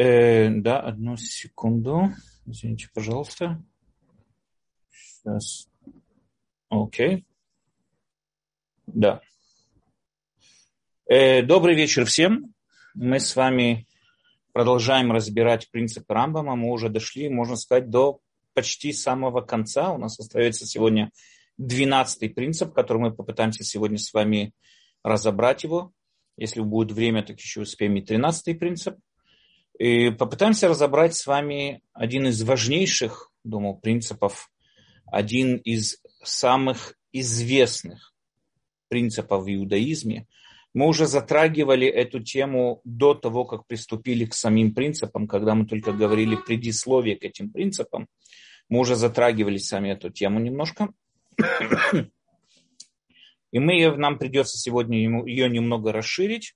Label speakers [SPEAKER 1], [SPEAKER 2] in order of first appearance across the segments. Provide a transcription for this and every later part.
[SPEAKER 1] Э, да, одну секунду. Извините, пожалуйста. Сейчас. Окей. Да. Э, добрый вечер всем. Мы с вами продолжаем разбирать принципы Рамбама. Мы уже дошли, можно сказать, до почти самого конца. У нас остается сегодня двенадцатый принцип, который мы попытаемся сегодня с вами разобрать его. Если будет время, так еще успеем и тринадцатый принцип. И попытаемся разобрать с вами один из важнейших, думаю, принципов, один из самых известных принципов в иудаизме. Мы уже затрагивали эту тему до того, как приступили к самим принципам, когда мы только говорили предисловие к этим принципам. Мы уже затрагивали сами эту тему немножко. И мы, нам придется сегодня ее немного расширить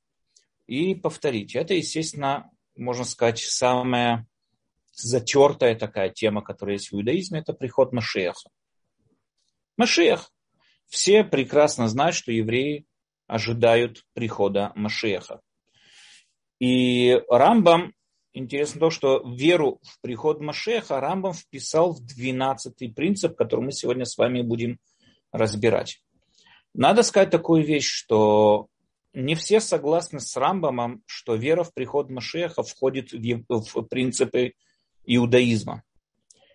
[SPEAKER 1] и повторить. Это, естественно, можно сказать, самая затертая такая тема, которая есть в иудаизме, это приход Машеха. Машех. Все прекрасно знают, что евреи ожидают прихода Машеха. И Рамбам, интересно то, что веру в приход Машеха Рамбам вписал в 12 принцип, который мы сегодня с вами будем разбирать. Надо сказать такую вещь, что не все согласны с Рамбамом, что вера в приход Машеха входит в принципы иудаизма.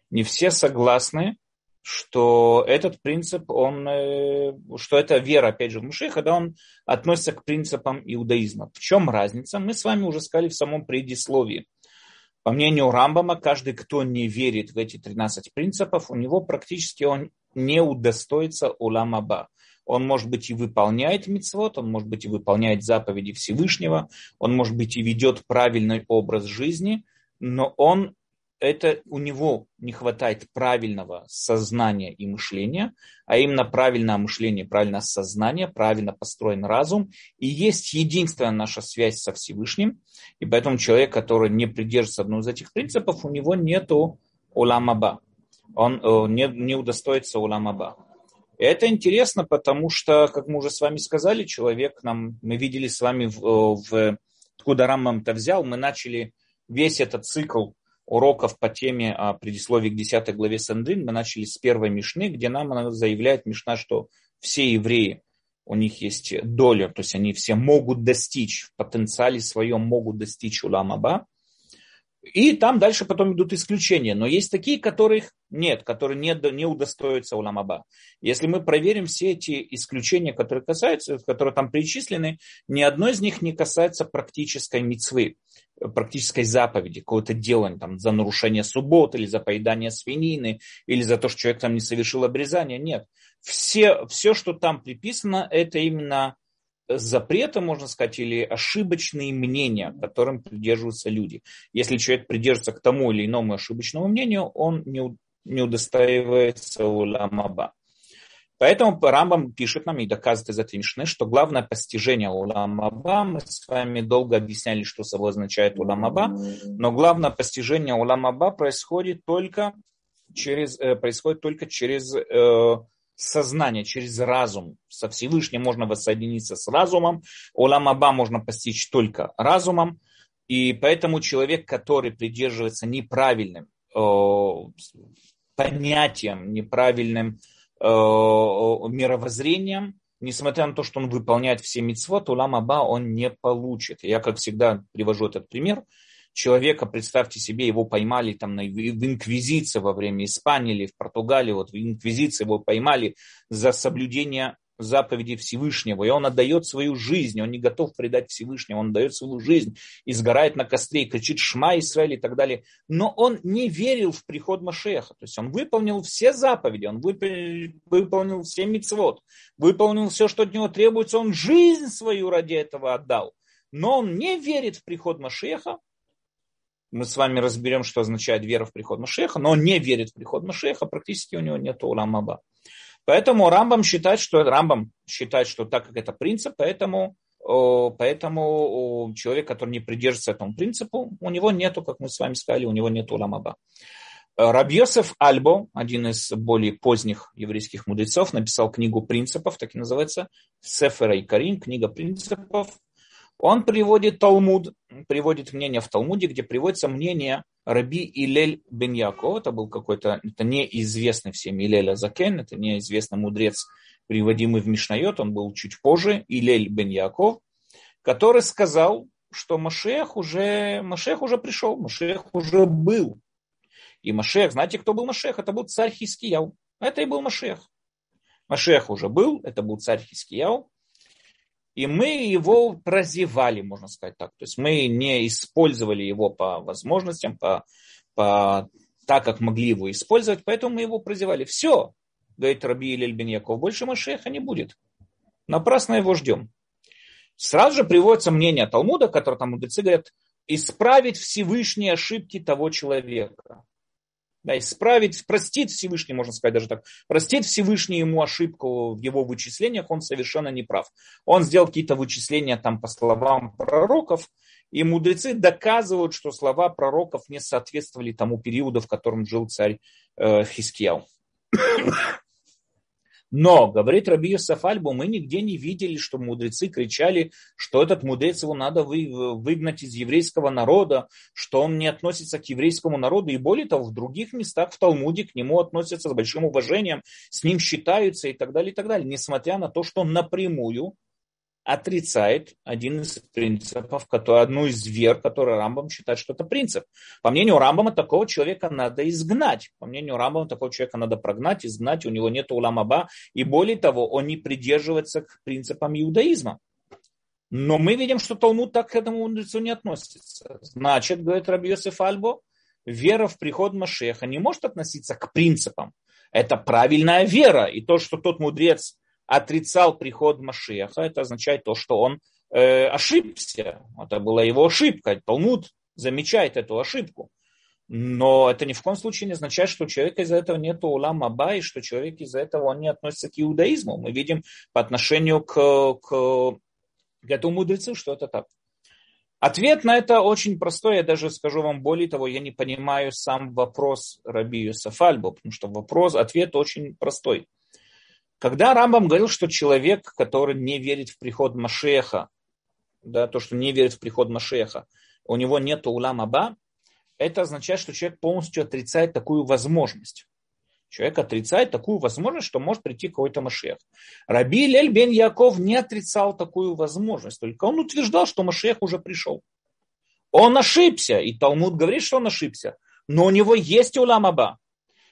[SPEAKER 1] Не все согласны, что этот принцип, он, э, что эта вера, опять же, в Машеха, да, он относится к принципам иудаизма. В чем разница? Мы с вами уже сказали в самом предисловии. По мнению Рамбама, каждый, кто не верит в эти 13 принципов, у него практически он не удостоится уламаба он, может быть, и выполняет мицвод, он, может быть, и выполняет заповеди Всевышнего, он, может быть, и ведет правильный образ жизни, но он это у него не хватает правильного сознания и мышления, а именно правильное мышление, правильное сознание, правильно построен разум. И есть единственная наша связь со Всевышним. И поэтому человек, который не придерживается одного из этих принципов, у него нету уламаба. Он э, не, не удостоится уламаба. Это интересно, потому что, как мы уже с вами сказали, человек нам, мы видели с вами, в, в, откуда Рамбам-то взял, мы начали весь этот цикл уроков по теме о предисловии к 10 главе Сандрин, мы начали с первой Мишны, где нам заявляет Мишна, что все евреи, у них есть доля, то есть они все могут достичь, в потенциале своем могут достичь уламаба, и там дальше потом идут исключения. Но есть такие, которых нет, которые не, не удостоятся уламаба. Если мы проверим все эти исключения, которые касаются, которые там перечислены, ни одно из них не касается практической мецвы, практической заповеди, какого-то дела там, за нарушение суббот или за поедание свинины, или за то, что человек там не совершил обрезание. Нет. Все, все, что там приписано, это именно запрета, можно сказать, или ошибочные мнения, которым придерживаются люди. Если человек придерживается к тому или иному ошибочному мнению, он не, не удостаивается уламаба. Поэтому Рамбам пишет нам и доказывает из этой мишны, что главное постижение уламаба, мы с вами долго объясняли, что собой означает уламаба, но главное постижение уламаба происходит только через, э, происходит только через э, сознание, через разум. Со Всевышним можно воссоединиться с разумом. Оламаба можно постичь только разумом. И поэтому человек, который придерживается неправильным э, понятием, неправильным э, мировоззрением, несмотря на то, что он выполняет все митцвот, улам аба он не получит. Я, как всегда, привожу этот пример человека, представьте себе, его поймали там на, в инквизиции во время Испании или в Португалии, вот в инквизиции его поймали за соблюдение заповеди Всевышнего, и он отдает свою жизнь, он не готов предать Всевышнего, он дает свою жизнь, и сгорает на костре, и кричит «Шма Израиль» и так далее. Но он не верил в приход Машеха, то есть он выполнил все заповеди, он выполнил все мицвод, выполнил все, что от него требуется, он жизнь свою ради этого отдал. Но он не верит в приход Машеха, мы с вами разберем, что означает вера в приход Машеха, но он не верит в приход Машеха, практически у него нет уламаба. Поэтому Рамбам считает, что Рамбам считает, что так как это принцип, поэтому, поэтому человек, который не придерживается этому принципу, у него нету, как мы с вами сказали, у него нет уламаба. Рабьесов Альбо, один из более поздних еврейских мудрецов, написал книгу принципов, так и называется, Сефера и Карим, книга принципов. Он приводит Талмуд, приводит мнение в Талмуде, где приводится мнение Раби Илель бен Яков. Это был какой-то, это неизвестный всем Илель Азакен, это неизвестный мудрец, приводимый в Мишнайот, он был чуть позже, Илель бен Яков, который сказал, что Машех уже, Машех уже пришел, Машех уже был. И Машех, знаете, кто был Машех? Это был царь Хискияу. Это и был Машех. Машех уже был, это был царь Хискияу. И мы его прозевали, можно сказать так. То есть мы не использовали его по возможностям, по, по, так, как могли его использовать, поэтому мы его прозевали. Все, говорит Раби Илель бен Яков, больше Машеха не будет. Напрасно его ждем. Сразу же приводится мнение Талмуда, которое там мудрецы говорят, исправить Всевышние ошибки того человека да, исправить, простить Всевышний, можно сказать даже так, простить Всевышний ему ошибку в его вычислениях, он совершенно не прав. Он сделал какие-то вычисления там по словам пророков, и мудрецы доказывают, что слова пророков не соответствовали тому периоду, в котором жил царь э, Хискиял. Но, говорит Раби Альбу, мы нигде не видели, что мудрецы кричали, что этот мудрец его надо вы, выгнать из еврейского народа, что он не относится к еврейскому народу. И более того, в других местах в Талмуде к нему относятся с большим уважением, с ним считаются и так далее, и так далее. Несмотря на то, что напрямую отрицает один из принципов, который, одну из вер, который Рамбам считает, что это принцип. По мнению Рамбама, такого человека надо изгнать. По мнению Рамбама, такого человека надо прогнать, изгнать, у него нет уламаба, и более того, он не придерживается к принципам иудаизма. Но мы видим, что Талмуд так к этому мудрецу не относится. Значит, говорит Раби Йосиф Альбо, вера в приход Машеха не может относиться к принципам. Это правильная вера. И то, что тот мудрец отрицал приход Машеха, это означает то, что он э, ошибся. Это была его ошибка. Талмуд замечает эту ошибку. Но это ни в коем случае не означает, что у человека из-за этого нет улам аба, и что человек из-за этого он не относится к иудаизму. Мы видим по отношению к, к, к этому мудрецу, что это так. Ответ на это очень простой, я даже скажу вам более того, я не понимаю сам вопрос Раби Юсафальбу, потому что вопрос, ответ очень простой. Когда Рамбам говорил, что человек, который не верит в приход Машеха, да, то, что не верит в приход Машеха, у него нет улам аба, это означает, что человек полностью отрицает такую возможность. Человек отрицает такую возможность, что может прийти какой-то Машех. Раби Лель бен Яков не отрицал такую возможность, только он утверждал, что Машех уже пришел. Он ошибся, и Талмуд говорит, что он ошибся, но у него есть улам аба,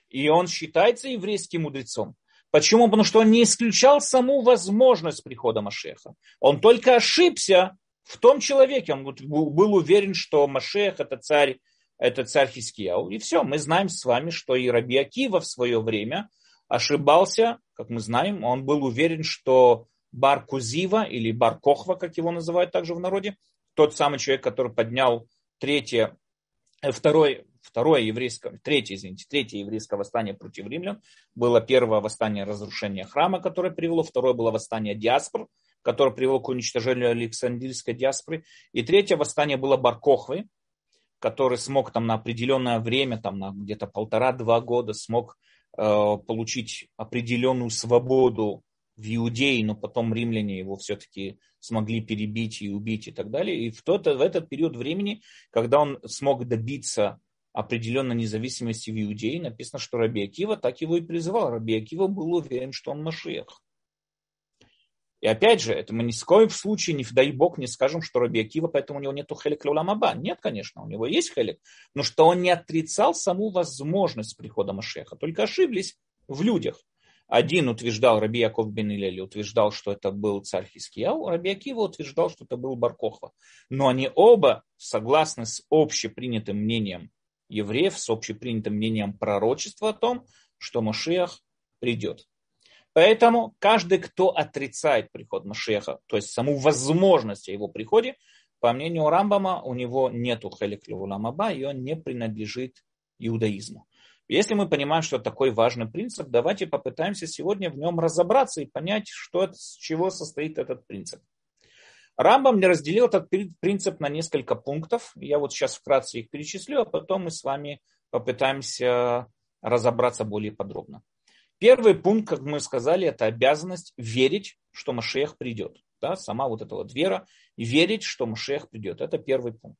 [SPEAKER 1] и он считается еврейским мудрецом. Почему? Потому что он не исключал саму возможность прихода Машеха. Он только ошибся в том человеке. Он был уверен, что Машех это царь, это царь Хискияу. И все, мы знаем с вами, что и Раби Акива в свое время ошибался, как мы знаем, он был уверен, что Бар Кузива или Бар Кохва, как его называют также в народе, тот самый человек, который поднял третье, э, второй, второе еврейское, третье, извините, третье еврейское восстание против римлян. Было первое восстание разрушения храма, которое привело, второе было восстание диаспор, которое привело к уничтожению Александрийской диаспоры. И третье восстание было Баркохвы, который смог там на определенное время, там на где-то полтора-два года смог э, получить определенную свободу в Иудее, но потом римляне его все-таки смогли перебить и убить и так далее. И в, тот, в этот период времени, когда он смог добиться определенной независимости в Иудее, написано, что Раби Акива так его и призывал. Раби Акива был уверен, что он Машиах. И опять же, это мы ни в коем случае, не дай бог, не скажем, что Раби Акива, поэтому у него нету хелик лауламаба. Нет, конечно, у него есть хелик, но что он не отрицал саму возможность прихода Машеха, только ошиблись в людях. Один утверждал, Раби Яков бен Илели утверждал, что это был царь Хискияу, Раби Акива утверждал, что это был Баркохва. Но они оба согласны с общепринятым мнением евреев с общепринятым мнением пророчества о том, что Машиах придет. Поэтому каждый, кто отрицает приход Машеха, то есть саму возможность о его приходе, по мнению Рамбама, у него нет хелик ламаба, и он не принадлежит иудаизму. Если мы понимаем, что такой важный принцип, давайте попытаемся сегодня в нем разобраться и понять, что, с чего состоит этот принцип. Рамбам разделил этот принцип на несколько пунктов. Я вот сейчас вкратце их перечислю, а потом мы с вами попытаемся разобраться более подробно. Первый пункт, как мы сказали, это обязанность верить, что Машех придет. Да, сама вот эта вот вера, верить, что Машех придет. Это первый пункт.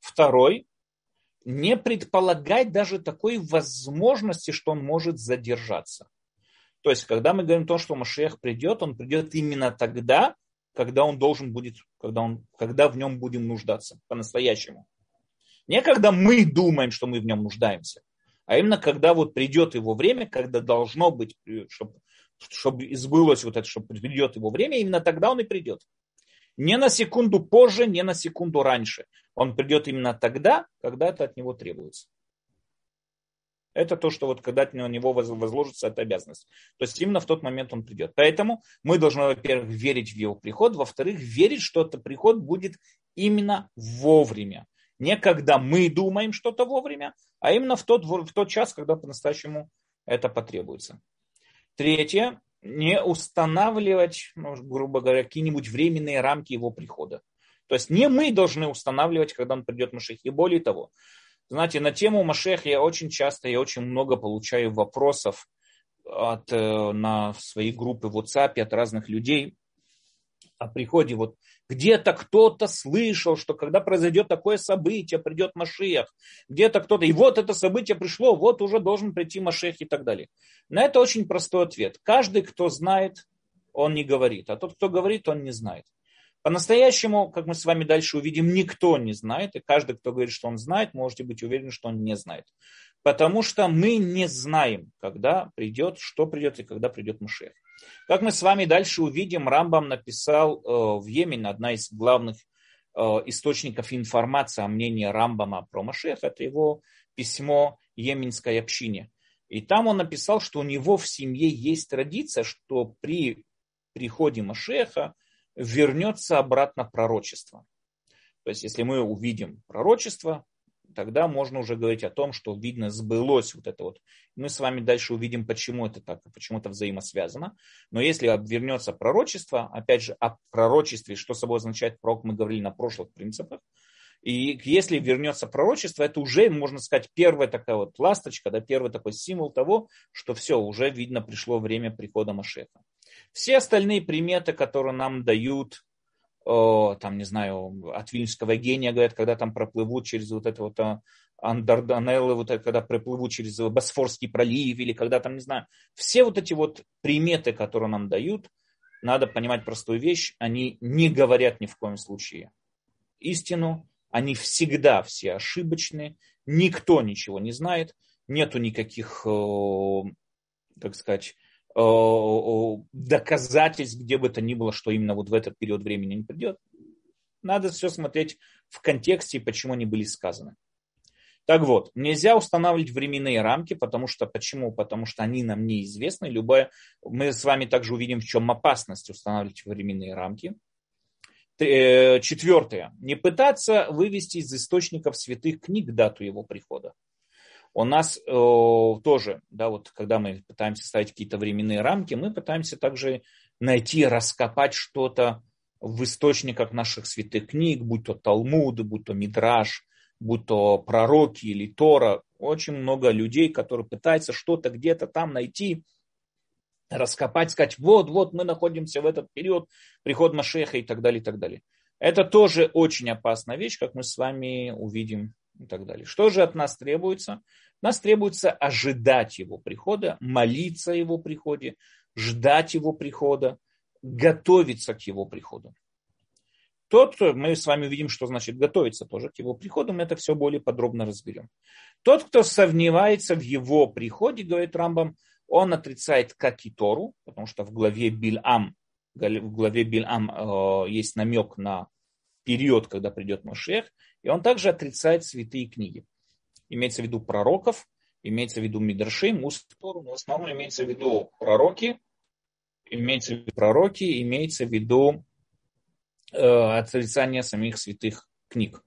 [SPEAKER 1] Второй, не предполагать даже такой возможности, что он может задержаться. То есть, когда мы говорим о том, что Машех придет, он придет именно тогда, когда он должен будет, когда, он, когда в нем будем нуждаться по-настоящему. Не когда мы думаем, что мы в нем нуждаемся, а именно когда вот придет его время, когда должно быть, чтобы, чтобы избылось вот это, чтобы придет его время, именно тогда он и придет. Не на секунду позже, не на секунду раньше. Он придет именно тогда, когда это от него требуется. Это то, что вот когда на него возложится эта обязанность. То есть именно в тот момент он придет. Поэтому мы должны, во-первых, верить в его приход, во-вторых, верить, что этот приход будет именно вовремя. Не когда мы думаем что-то вовремя, а именно в тот, в тот час, когда по-настоящему это потребуется. Третье, не устанавливать, ну, грубо говоря, какие-нибудь временные рамки его прихода. То есть не мы должны устанавливать, когда он придет Машех. И более того, знаете, на тему Машех я очень часто и очень много получаю вопросов от, э, на свои группы в WhatsApp от разных людей о приходе. Вот где-то кто-то слышал, что когда произойдет такое событие, придет Машех. Где-то кто-то, и вот это событие пришло, вот уже должен прийти Машех и так далее. На это очень простой ответ. Каждый, кто знает, он не говорит, а тот, кто говорит, он не знает. По-настоящему, как мы с вами дальше увидим, никто не знает, и каждый, кто говорит, что он знает, можете быть уверены, что он не знает. Потому что мы не знаем, когда придет, что придет и когда придет Машех. Как мы с вами дальше увидим, Рамбам написал э, в Йемене, одна из главных э, источников информации о мнении Рамбама про Машех, это его письмо Йеменской общине. И там он написал, что у него в семье есть традиция, что при приходе Машеха вернется обратно пророчество. То есть, если мы увидим пророчество, тогда можно уже говорить о том, что, видно, сбылось вот это вот. Мы с вами дальше увидим, почему это так, почему это взаимосвязано. Но если вернется пророчество, опять же, о пророчестве, что собой означает пророк, мы говорили на прошлых принципах, и если вернется пророчество, это уже, можно сказать, первая такая вот ласточка, да, первый такой символ того, что все, уже видно, пришло время прихода Машеха. Все остальные приметы, которые нам дают там, не знаю, от вильнюсского гения, говорят, когда там проплывут через вот это вот а, Андарданеллы, вот это, когда проплывут через Босфорский пролив, или когда там, не знаю, все вот эти вот приметы, которые нам дают, надо понимать простую вещь, они не говорят ни в коем случае истину, они всегда все ошибочны, никто ничего не знает, нету никаких, как сказать, доказательств, где бы то ни было, что именно вот в этот период времени не придет. Надо все смотреть в контексте, почему они были сказаны. Так вот, нельзя устанавливать временные рамки, потому что почему? Потому что они нам неизвестны. Любая, мы с вами также увидим, в чем опасность устанавливать временные рамки. Э, четвертое. Не пытаться вывести из источников святых книг дату его прихода у нас э, тоже, да, вот когда мы пытаемся ставить какие-то временные рамки, мы пытаемся также найти, раскопать что-то в источниках наших святых книг, будь то Талмуд, будь то Мидраш, будь то пророки или Тора. Очень много людей, которые пытаются что-то где-то там найти, раскопать, сказать, вот, вот мы находимся в этот период, приход Машеха и так далее, и так далее. Это тоже очень опасная вещь, как мы с вами увидим и так далее. Что же от нас требуется? Нас требуется ожидать его прихода, молиться его приходе, ждать его прихода, готовиться к его приходу. Тот, мы с вами увидим, что значит готовиться тоже к его приходу, мы это все более подробно разберем. Тот, кто сомневается в его приходе, говорит Рамбам, он отрицает как и Тору, потому что в главе Бильам, в главе Бильам э, есть намек на период, когда придет Машех, и он также отрицает святые книги. Имеется в виду пророков, имеется в виду Мидрши, Мустору, но в основном имеется в виду пророки, имеется в виду пророки, имеется в виду э, отрицание самих святых книг.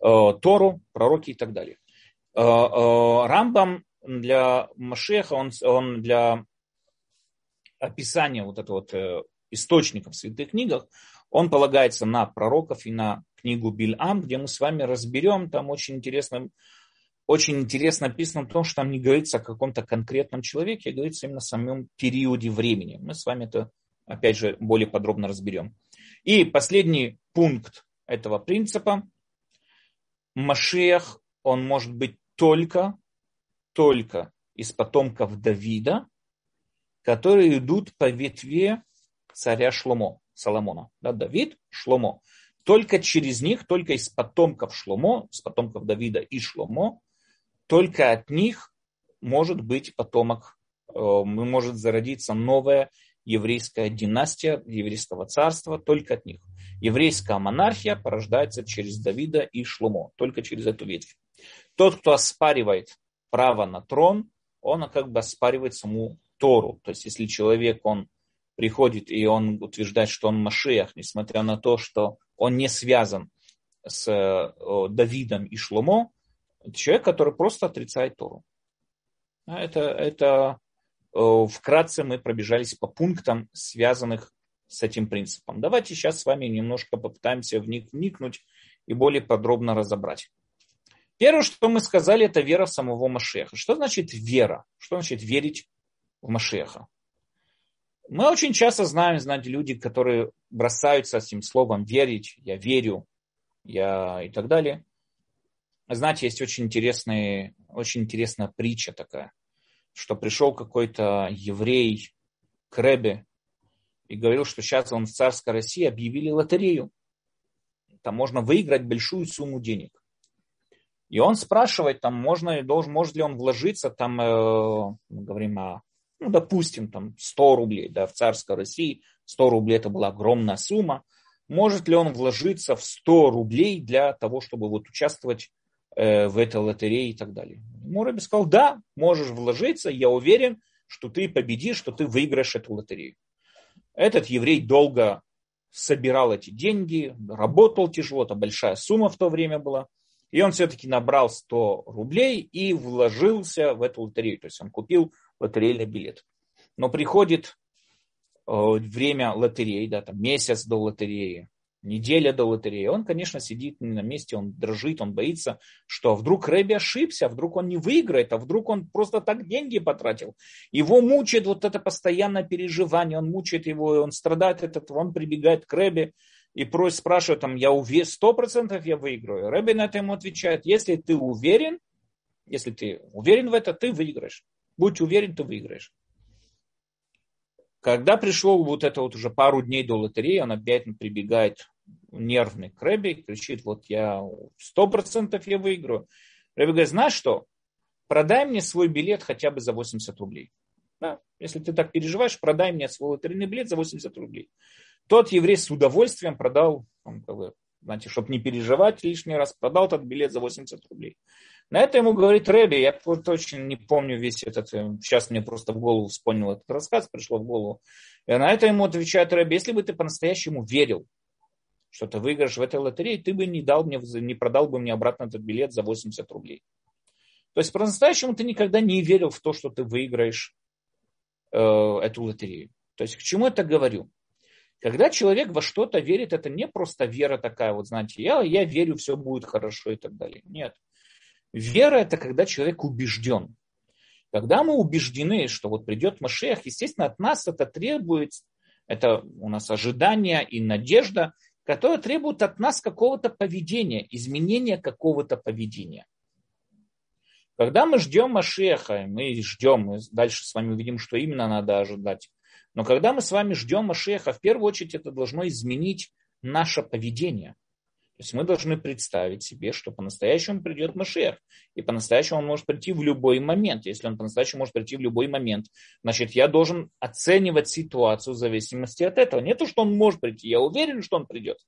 [SPEAKER 1] Э, Тору, пророки и так далее. Э, э, Рамбам для Машеха, он, он для описания вот этого вот э, источников в святых книгах, он полагается на пророков и на книгу Бильам, где мы с вами разберем, там очень интересно, очень интересно написано то, что там не говорится о каком-то конкретном человеке, а говорится именно о самом периоде времени. Мы с вами это опять же, более подробно разберем. И последний пункт этого принципа. Машех, он может быть только, только из потомков Давида, которые идут по ветве царя Шломо, Соломона. Да, Давид, Шломо. Только через них, только из потомков Шломо, из потомков Давида и Шломо, только от них может быть потомок, э, может зародиться новая еврейская династия, еврейского царства, только от них. Еврейская монархия порождается через Давида и Шломо, только через эту ветвь. Тот, кто оспаривает право на трон, он как бы оспаривает саму Тору. То есть, если человек, он приходит и он утверждает, что он Машиах, несмотря на то, что он не связан с Давидом и Шломо, человек, который просто отрицает Тору. Это, это вкратце мы пробежались по пунктам, связанных с этим принципом. Давайте сейчас с вами немножко попытаемся вникнуть и более подробно разобрать. Первое, что мы сказали, это вера в самого Машеха. Что значит вера? Что значит верить в Машеха? Мы очень часто знаем, знаете, люди, которые бросаются этим словом верить, я верю, я и так далее. Знаете, есть очень, интересная, очень интересная притча такая, что пришел какой-то еврей к Ребе и говорил, что сейчас он в царской России объявили лотерею. Там можно выиграть большую сумму денег. И он спрашивает, там можно, должен, может ли он вложиться, там, э, мы говорим о ну, допустим, там 100 рублей, да, в царской России 100 рублей это была огромная сумма, может ли он вложиться в 100 рублей для того, чтобы вот участвовать э, в этой лотерее и так далее. Мураби сказал, да, можешь вложиться, я уверен, что ты победишь, что ты выиграешь эту лотерею. Этот еврей долго собирал эти деньги, работал тяжело, это большая сумма в то время была. И он все-таки набрал 100 рублей и вложился в эту лотерею. То есть он купил лотерейный билет. Но приходит э, время лотереи, да, там месяц до лотереи, неделя до лотереи, он, конечно, сидит на месте, он дрожит, он боится, что вдруг Рэби ошибся, вдруг он не выиграет, а вдруг он просто так деньги потратил. Его мучает вот это постоянное переживание, он мучает его, он страдает, этот, он прибегает к Рэби и просит, спрашивает, там, я уверен, сто процентов я выиграю. Рэби на это ему отвечает, если ты уверен, если ты уверен в это, ты выиграешь. Будь уверен, ты выиграешь. Когда пришло вот это вот уже пару дней до лотереи, он опять прибегает нервный к Рэбе и кричит, вот я сто процентов я выиграю. Рэбе говорит, знаешь что, продай мне свой билет хотя бы за 80 рублей. Да, если ты так переживаешь, продай мне свой лотерейный билет за 80 рублей. Тот еврей с удовольствием продал, он, знаете, чтобы не переживать лишний раз, продал этот билет за 80 рублей. На это ему говорит Рэби, я точно не помню весь этот, э, сейчас мне просто в голову вспомнил этот рассказ, пришло в голову. И на это ему отвечает Рэби, если бы ты по-настоящему верил, что ты выиграешь в этой лотерее, ты бы не дал мне, не продал бы мне обратно этот билет за 80 рублей. То есть по-настоящему ты никогда не верил в то, что ты выиграешь э, эту лотерею. То есть к чему это говорю? Когда человек во что-то верит, это не просто вера такая, вот знаете, я, я верю, все будет хорошо и так далее. Нет. Вера – это когда человек убежден. Когда мы убеждены, что вот придет Машех, естественно, от нас это требует, это у нас ожидание и надежда, которая требует от нас какого-то поведения, изменения какого-то поведения. Когда мы ждем Машеха, мы ждем, мы дальше с вами увидим, что именно надо ожидать. Но когда мы с вами ждем Машеха, в первую очередь это должно изменить наше поведение. То есть мы должны представить себе, что по-настоящему придет Машех. И по-настоящему он может прийти в любой момент. Если он по-настоящему может прийти в любой момент, значит, я должен оценивать ситуацию в зависимости от этого. Не то, что он может прийти, я уверен, что он придет.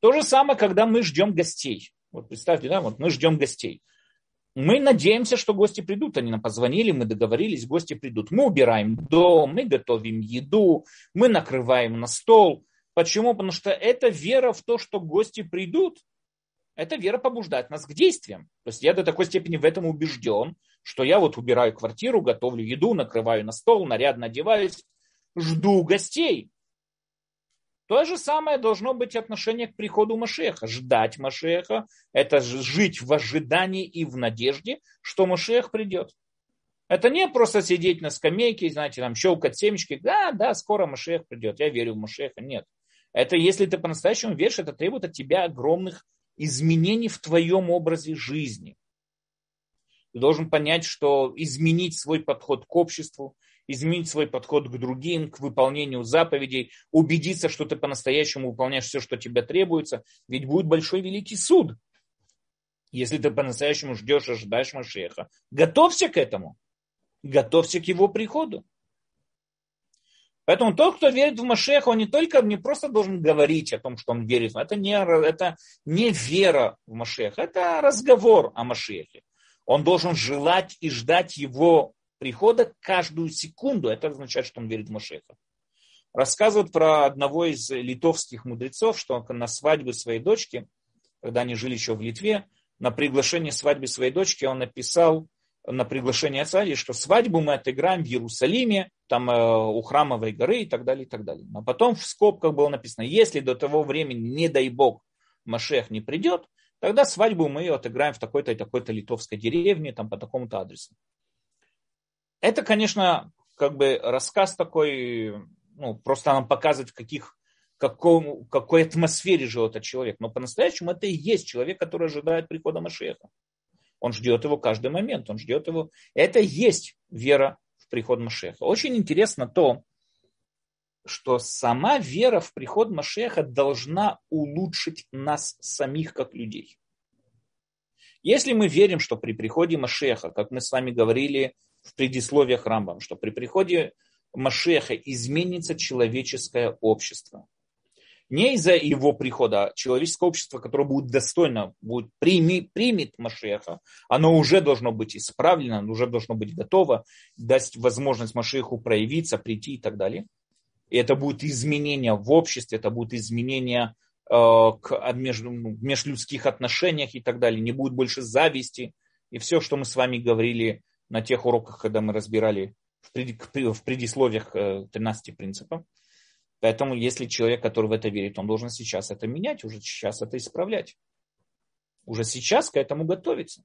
[SPEAKER 1] То же самое, когда мы ждем гостей. Вот представьте, да, вот мы ждем гостей. Мы надеемся, что гости придут. Они нам позвонили, мы договорились, гости придут. Мы убираем дом, мы готовим еду, мы накрываем на стол – Почему? Потому что это вера в то, что гости придут. Эта вера побуждает нас к действиям. То есть я до такой степени в этом убежден, что я вот убираю квартиру, готовлю еду, накрываю на стол, нарядно одеваюсь, жду гостей. То же самое должно быть отношение к приходу Машеха. Ждать Машеха – это жить в ожидании и в надежде, что Машех придет. Это не просто сидеть на скамейке, знаете, там щелкать семечки. Да, да, скоро Машех придет, я верю в Машеха. Нет. Это если ты по-настоящему веришь, это требует от тебя огромных изменений в твоем образе жизни. Ты должен понять, что изменить свой подход к обществу, изменить свой подход к другим, к выполнению заповедей, убедиться, что ты по-настоящему выполняешь все, что тебе требуется. Ведь будет большой великий суд, если ты по-настоящему ждешь, ожидаешь Машеха. Готовься к этому. Готовься к его приходу. Поэтому тот, кто верит в Машеха, он не только не просто должен говорить о том, что он верит, это не, это не вера в Машеха, это разговор о Машехе. Он должен желать и ждать его прихода каждую секунду. Это означает, что он верит в Машеха. Рассказывают про одного из литовских мудрецов, что на свадьбе своей дочки, когда они жили еще в Литве, на приглашение свадьбы своей дочки он написал на приглашение отца, что свадьбу мы отыграем в Иерусалиме, там э, у храмовой горы и так далее, и так далее. Но потом в скобках было написано, если до того времени, не дай бог, Машех не придет, тогда свадьбу мы отыграем в такой-то и такой-то литовской деревне, там по такому-то адресу. Это, конечно, как бы рассказ такой, ну, просто нам показывает, в каких, каком, какой атмосфере живет этот человек. Но по-настоящему это и есть человек, который ожидает прихода Машеха. Он ждет его каждый момент, он ждет его. Это и есть вера приход Машеха. Очень интересно то, что сама вера в приход Машеха должна улучшить нас самих как людей. Если мы верим, что при приходе Машеха, как мы с вами говорили в предисловиях Рамбам, что при приходе Машеха изменится человеческое общество, не из-за его прихода, а человеческое общество, которое будет достойно, будет прими, примет Машеха, оно уже должно быть исправлено, оно уже должно быть готово, даст возможность Машеху проявиться, прийти и так далее. И это будет изменение в обществе, это будет изменение э, к между, в межлюдских отношениях и так далее. Не будет больше зависти. И все, что мы с вами говорили на тех уроках, когда мы разбирали в, предисловиях 13 э, принципов. Поэтому, если человек, который в это верит, он должен сейчас это менять, уже сейчас это исправлять. Уже сейчас к этому готовиться.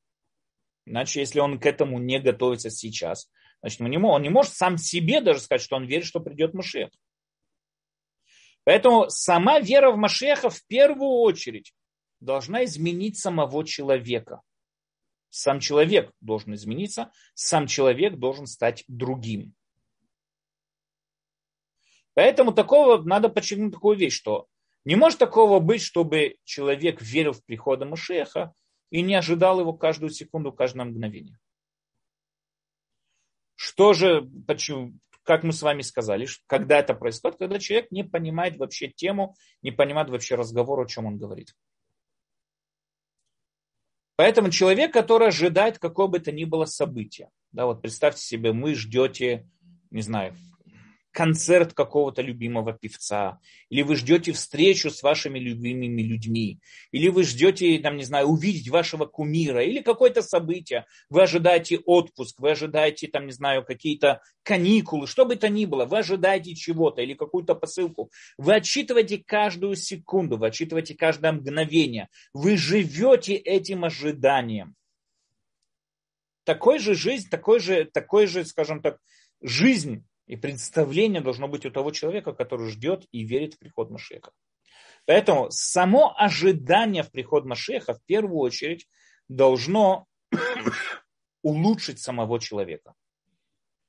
[SPEAKER 1] Иначе, если он к этому не готовится сейчас, значит, он не, он не может сам себе даже сказать, что он верит, что придет Машех. Поэтому сама вера в Машеха в первую очередь должна изменить самого человека. Сам человек должен измениться, сам человек должен стать другим. Поэтому такого надо подчеркнуть такую вещь, что не может такого быть, чтобы человек верил в прихода Машеха и не ожидал его каждую секунду, каждое мгновение. Что же, почему, как мы с вами сказали, когда это происходит, когда человек не понимает вообще тему, не понимает вообще разговор, о чем он говорит. Поэтому человек, который ожидает какое бы то ни было событие, да, вот представьте себе, мы ждете, не знаю, концерт какого-то любимого певца, или вы ждете встречу с вашими любимыми людьми, или вы ждете, там, не знаю, увидеть вашего кумира, или какое-то событие, вы ожидаете отпуск, вы ожидаете, там, не знаю, какие-то каникулы, что бы то ни было, вы ожидаете чего-то или какую-то посылку, вы отчитываете каждую секунду, вы отчитываете каждое мгновение, вы живете этим ожиданием. Такой же жизнь, такой же, такой же, скажем так, жизнь и представление должно быть у того человека, который ждет и верит в приход Машеха. Поэтому само ожидание в приход Машеха в первую очередь должно улучшить самого человека.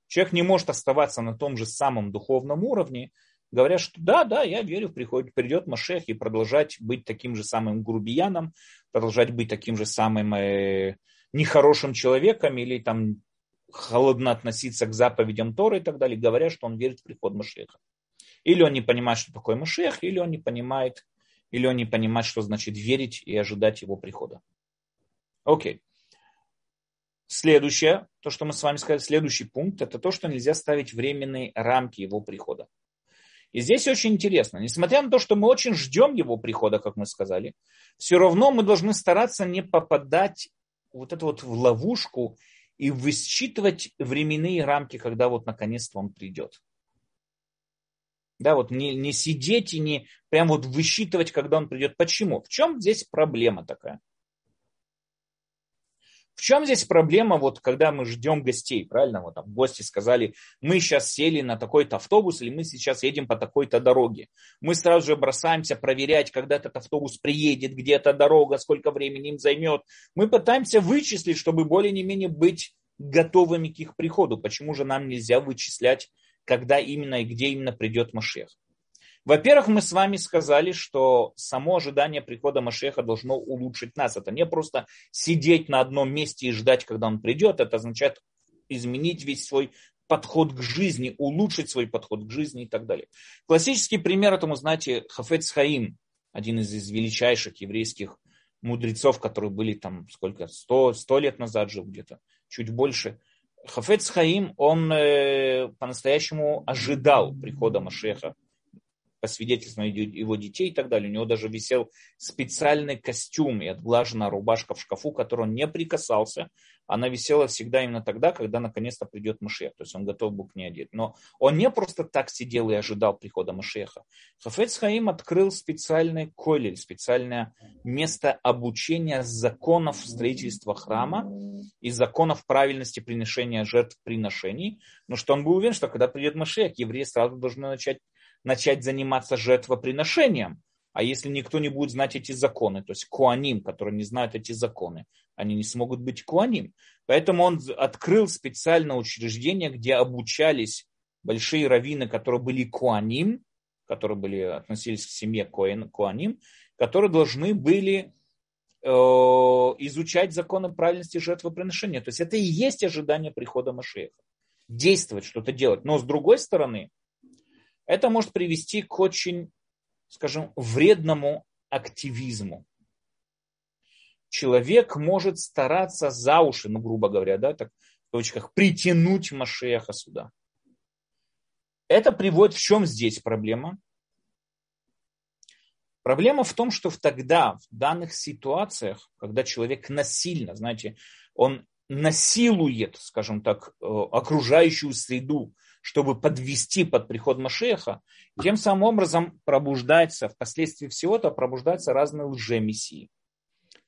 [SPEAKER 1] Человек не может оставаться на том же самом духовном уровне, говоря, что да, да, я верю, приходит, придет Машех и продолжать быть таким же самым грубияном, продолжать быть таким же самым э, нехорошим человеком или там холодно относиться к заповедям Торы и так далее, говоря, что он верит в приход Машеха. Или он не понимает, что такое Машех, или он не понимает, или он не понимает, что значит верить и ожидать его прихода. Окей. Следующее, то, что мы с вами сказали, следующий пункт, это то, что нельзя ставить временные рамки его прихода. И здесь очень интересно, несмотря на то, что мы очень ждем его прихода, как мы сказали, все равно мы должны стараться не попадать вот эту вот в ловушку и высчитывать временные рамки, когда вот наконец-то он придет. Да, вот не, не сидеть и не прям вот высчитывать, когда он придет. Почему? В чем здесь проблема такая? В чем здесь проблема, вот когда мы ждем гостей, правильно? Вот там гости сказали, мы сейчас сели на такой-то автобус или мы сейчас едем по такой-то дороге. Мы сразу же бросаемся проверять, когда этот автобус приедет, где эта дорога, сколько времени им займет. Мы пытаемся вычислить, чтобы более-менее быть готовыми к их приходу. Почему же нам нельзя вычислять, когда именно и где именно придет Машех? Во-первых, мы с вами сказали, что само ожидание прихода Машеха должно улучшить нас. Это не просто сидеть на одном месте и ждать, когда он придет. Это означает изменить весь свой подход к жизни, улучшить свой подход к жизни и так далее. Классический пример этому, знаете, Хафец Хаим, один из, величайших еврейских мудрецов, которые были там сколько, сто, сто лет назад жил где-то, чуть больше. Хафец Хаим, он э, по-настоящему ожидал прихода Машеха по свидетельству его детей и так далее. У него даже висел специальный костюм и отглаженная рубашка в шкафу, к он не прикасался. Она висела всегда именно тогда, когда наконец-то придет Машех. То есть он готов был к ней одеть. Но он не просто так сидел и ожидал прихода Машеха. Хафец Хаим открыл специальный колель, специальное место обучения законов строительства храма и законов правильности приношения жертв приношений. Но что он был уверен, что когда придет Машех, евреи сразу должны начать начать заниматься жертвоприношением. А если никто не будет знать эти законы, то есть куаним, которые не знают эти законы, они не смогут быть куаним. Поэтому он открыл специальное учреждение, где обучались большие раввины, которые были куаним, которые были, относились к семье куаним, которые должны были э, изучать законы правильности жертвоприношения. То есть это и есть ожидание прихода Машеха. Действовать, что-то делать. Но с другой стороны, это может привести к очень, скажем, вредному активизму. Человек может стараться за уши, ну, грубо говоря, да, так в точках, притянуть Машеха сюда. Это приводит в чем здесь проблема? Проблема в том, что тогда, в данных ситуациях, когда человек насильно, знаете, он насилует, скажем так, э, окружающую среду, чтобы подвести под приход Машеха, тем самым образом пробуждается, впоследствии всего-то пробуждаются разные лжемессии.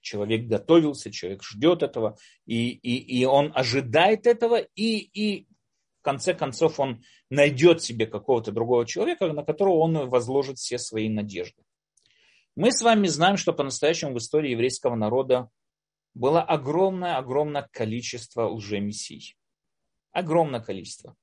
[SPEAKER 1] Человек готовился, человек ждет этого, и, и, и он ожидает этого, и, и в конце концов он найдет себе какого-то другого человека, на которого он возложит все свои надежды. Мы с вами знаем, что по-настоящему в истории еврейского народа было огромное-огромное количество лжемессий. Огромное количество.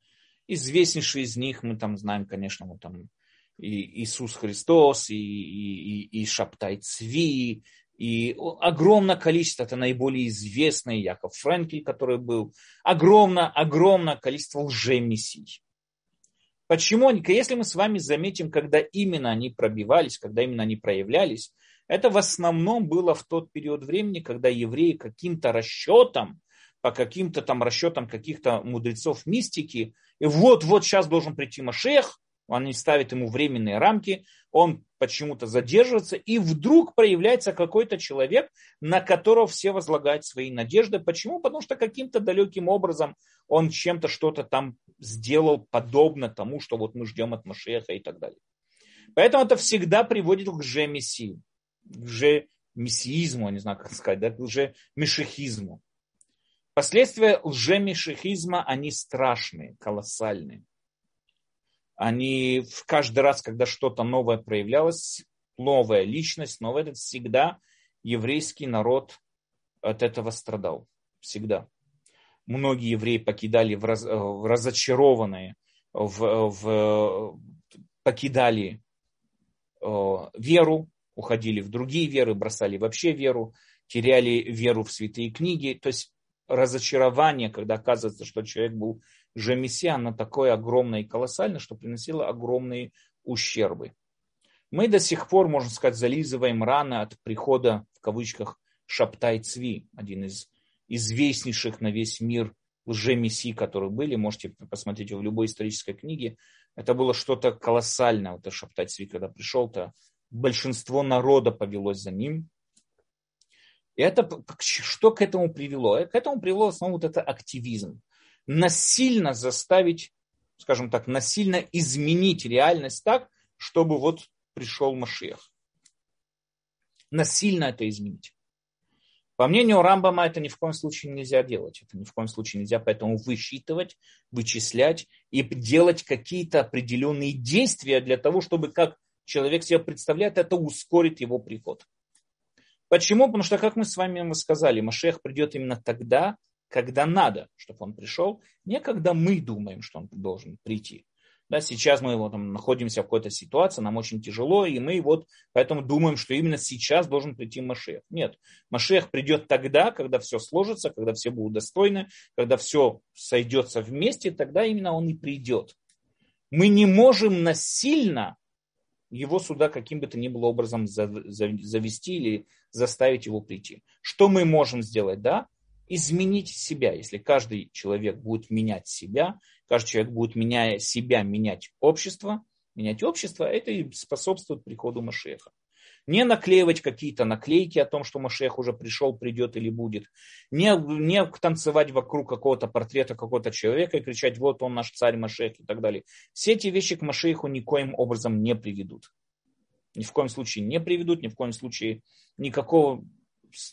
[SPEAKER 1] Известнейший из них мы там знаем, конечно, вот там и Иисус Христос, и, и, и Шаптай Цви, и огромное количество, это наиболее известный Яков Френкель, который был, огромное, огромное количество лжемессий. Почему они, если мы с вами заметим, когда именно они пробивались, когда именно они проявлялись, это в основном было в тот период времени, когда евреи каким-то расчетом, по каким-то там расчетам каких-то мудрецов мистики, и вот-вот сейчас должен прийти Машех, они ставят ему временные рамки, он почему-то задерживается, и вдруг проявляется какой-то человек, на которого все возлагают свои надежды. Почему? Потому что каким-то далеким образом он чем-то что-то там сделал подобно тому, что вот мы ждем от Машеха и так далее. Поэтому это всегда приводит к лже-мессии, к лже-мессиизму, не знаю, как сказать, да, к лже-мешехизму. Последствия лжемишехизма, они страшные, колоссальные. Они в каждый раз, когда что-то новое проявлялось, новая личность, новая, это всегда еврейский народ от этого страдал. Всегда. Многие евреи покидали в, раз, в разочарованные, в, в, покидали э, веру, уходили в другие веры, бросали вообще веру, теряли веру в святые книги. То есть разочарование, когда оказывается, что человек был же мессия, оно такое огромное и колоссальное, что приносило огромные ущербы. Мы до сих пор, можно сказать, зализываем раны от прихода, в кавычках, Шаптай Цви, один из известнейших на весь мир лжемессий, которые были. Можете посмотреть в любой исторической книге. Это было что-то колоссальное, вот Шаптай Цви, когда пришел-то, большинство народа повелось за ним, это что к этому привело? К этому привело в вот это активизм. Насильно заставить, скажем так, насильно изменить реальность так, чтобы вот пришел Машех. Насильно это изменить. По мнению Рамбама, это ни в коем случае нельзя делать. Это ни в коем случае нельзя, поэтому высчитывать, вычислять и делать какие-то определенные действия для того, чтобы, как человек себе представляет, это ускорит его приход. Почему? Потому что, как мы с вами сказали, Машех придет именно тогда, когда надо, чтобы он пришел, не когда мы думаем, что он должен прийти. Да, сейчас мы вот, там, находимся в какой-то ситуации, нам очень тяжело, и мы вот поэтому думаем, что именно сейчас должен прийти Машех. Нет, Машех придет тогда, когда все сложится, когда все будут достойны, когда все сойдется вместе, тогда именно он и придет. Мы не можем насильно его сюда каким бы то ни было образом завести или заставить его прийти. Что мы можем сделать, да? Изменить себя. Если каждый человек будет менять себя, каждый человек будет, меняя себя, менять общество, менять общество, это и способствует приходу Машеха. Не наклеивать какие-то наклейки о том, что Машех уже пришел, придет или будет. Не, не танцевать вокруг какого-то портрета какого-то человека и кричать, вот он наш царь Машех и так далее. Все эти вещи к Машеху никоим образом не приведут. Ни в коем случае не приведут, ни в коем случае никакого,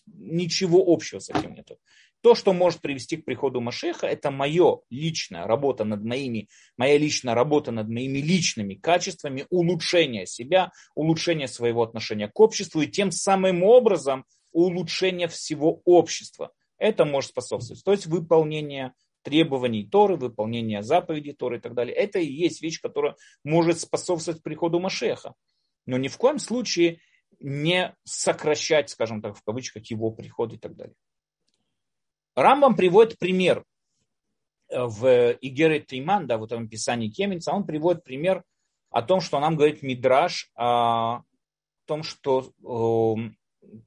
[SPEAKER 1] ничего общего с этим нету. То, что может привести к приходу Машеха, это моя личная работа над моими, моя личная работа над моими личными качествами, улучшение себя, улучшение своего отношения к обществу и тем самым образом улучшение всего общества. Это может способствовать. То есть выполнение требований Торы, выполнение заповедей Торы и так далее. Это и есть вещь, которая может способствовать приходу Машеха. Но ни в коем случае не сокращать, скажем так, в кавычках, его приход и так далее. Рамбам приводит пример э, в Игере Тейман, да, в этом писании Кеменца, он приводит пример о том, что нам говорит Мидраш, о том, что, эм,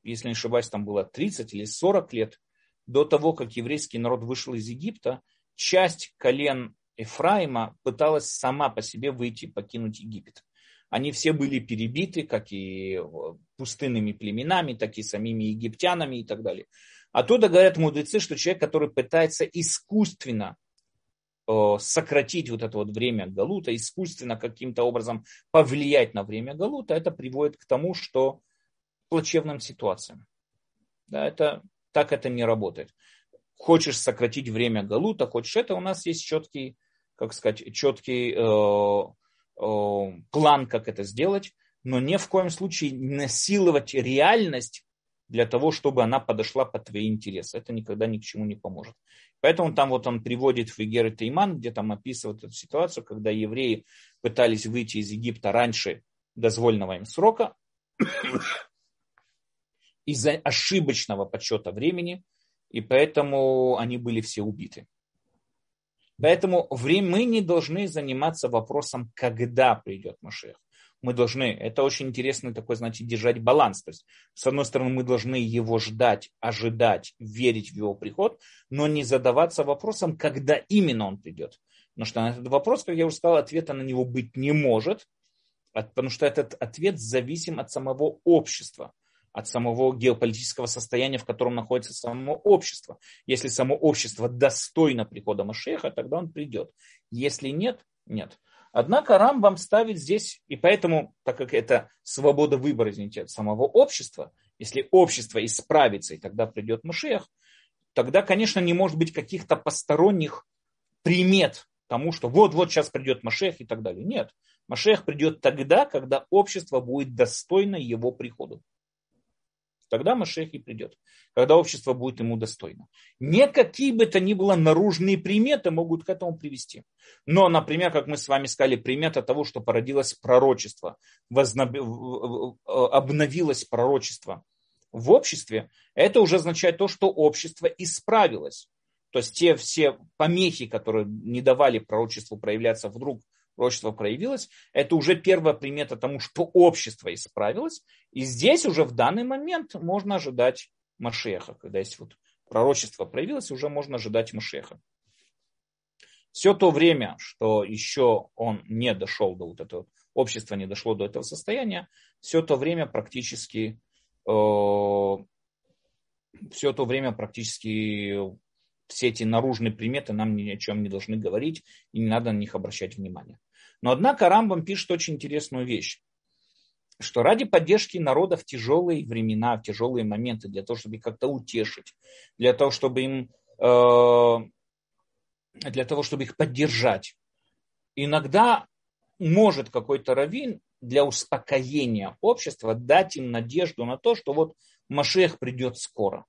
[SPEAKER 1] если не ошибаюсь, там было 30 или 40 лет до того, как еврейский народ вышел из Египта, часть колен Ефраима пыталась сама по себе выйти, покинуть Египет. Они все были перебиты, как и э, пустынными племенами, так и самими египтянами и так далее. Оттуда говорят мудрецы, что человек, который пытается искусственно э, сократить вот это вот время галута, искусственно каким-то образом повлиять на время галута, это приводит к тому, что плачевным ситуациям. Да, это, так это не работает. Хочешь сократить время галута, хочешь это, у нас есть четкий, как сказать, четкий э, э, план, как это сделать, но ни в коем случае насиловать реальность для того, чтобы она подошла под твои интересы. Это никогда ни к чему не поможет. Поэтому там вот он приводит в Игер и Тейман, где там описывает эту ситуацию, когда евреи пытались выйти из Египта раньше дозвольного им срока из-за ошибочного подсчета времени, и поэтому они были все убиты. Поэтому мы не должны заниматься вопросом, когда придет Машех мы должны, это очень интересно такой, значит, держать баланс. То есть, с одной стороны, мы должны его ждать, ожидать, верить в его приход, но не задаваться вопросом, когда именно он придет. Потому что на этот вопрос, как я уже сказал, ответа на него быть не может, потому что этот ответ зависим от самого общества от самого геополитического состояния, в котором находится само общество. Если само общество достойно прихода Машеха, тогда он придет. Если нет, нет. Однако Рамбам ставит здесь, и поэтому, так как это свобода выбора, извините, от самого общества, если общество исправится, и тогда придет Машех, тогда, конечно, не может быть каких-то посторонних примет тому, что вот-вот сейчас придет Машех и так далее. Нет, Машех придет тогда, когда общество будет достойно его приходу. Тогда Машех и придет, когда общество будет ему достойно. Никакие бы то ни было наружные приметы могут к этому привести. Но, например, как мы с вами сказали, примета того, что породилось пророчество, возноб... обновилось пророчество в обществе, это уже означает то, что общество исправилось. То есть те все помехи, которые не давали пророчеству проявляться вдруг пророчество проявилось, это уже первая примета тому, что общество исправилось. И здесь уже в данный момент можно ожидать Машеха. Когда есть вот пророчество проявилось, уже можно ожидать Машеха. Все то время, что еще он не дошел до вот этого, общество не дошло до этого состояния, все то время практически э, все то время практически все эти наружные приметы нам ни о чем не должны говорить, и не надо на них обращать внимание. Но однако Рамбам пишет очень интересную вещь. что ради поддержки народа в тяжелые времена, в тяжелые моменты, для того, чтобы их как-то утешить, для того, чтобы им э, для того, чтобы их поддержать. Иногда может какой-то раввин для успокоения общества дать им надежду на то, что вот Машех придет скоро.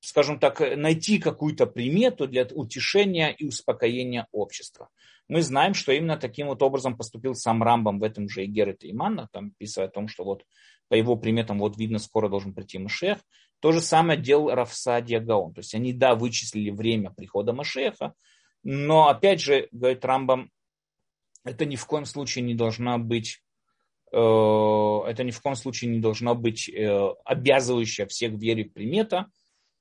[SPEAKER 1] Скажем так, найти какую-то примету для утешения и успокоения общества. Мы знаем, что именно таким вот образом поступил сам Рамбам в этом же Игер и Имана, там писая о том, что вот по его приметам вот видно, скоро должен прийти Машех. То же самое делал Рафсадия Гаон. То есть они, да, вычислили время прихода Машеха, но, опять же, говорит Рамбам, это ни в коем случае не должна быть э, это ни в коем случае не должно быть э, обязывающая всех верить примета.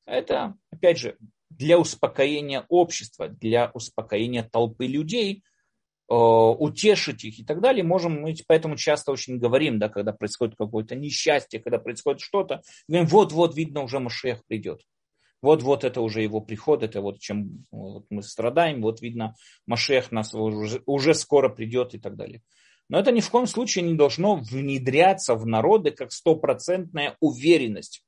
[SPEAKER 1] Это, опять же, для успокоения общества, для успокоения толпы людей, э, утешить их и так далее. Можем, мы поэтому часто очень говорим, да, когда происходит какое-то несчастье, когда происходит что-то, говорим, вот-вот, видно, уже Машех придет. Вот-вот это уже его приход, это вот чем вот мы страдаем, вот видно, Машех нас уже, уже скоро придет и так далее. Но это ни в коем случае не должно внедряться в народы как стопроцентная уверенность.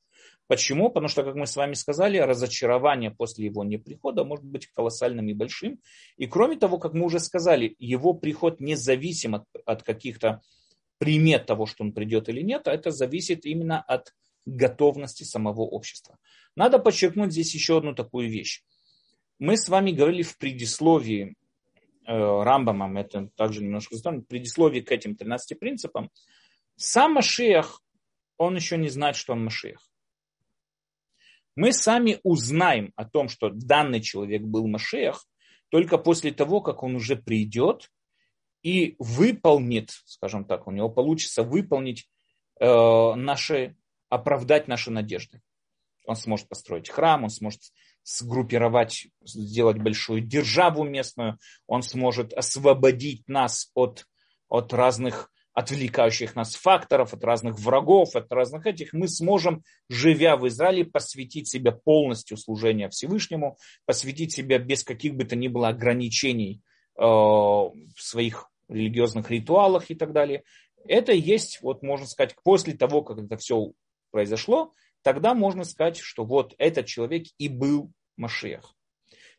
[SPEAKER 1] Почему? Потому что, как мы с вами сказали, разочарование после его неприхода может быть колоссальным и большим. И кроме того, как мы уже сказали, его приход не зависим от, от каких-то примет того, что он придет или нет, а это зависит именно от готовности самого общества. Надо подчеркнуть здесь еще одну такую вещь. Мы с вами говорили в предисловии э, Рамбамом, это также немножко в предисловии к этим 13 принципам. Сам Машех, он еще не знает, что он Машех. Мы сами узнаем о том, что данный человек был Машех, только после того, как он уже придет и выполнит, скажем так, у него получится выполнить э, наши оправдать наши надежды. Он сможет построить храм, он сможет сгруппировать, сделать большую державу местную, он сможет освободить нас от, от разных отвлекающих нас факторов, от разных врагов, от разных этих, мы сможем, живя в Израиле, посвятить себя полностью служению Всевышнему, посвятить себя без каких бы то ни было ограничений э, в своих религиозных ритуалах и так далее. Это есть, вот можно сказать, после того, как это все произошло, тогда можно сказать, что вот этот человек и был Машех.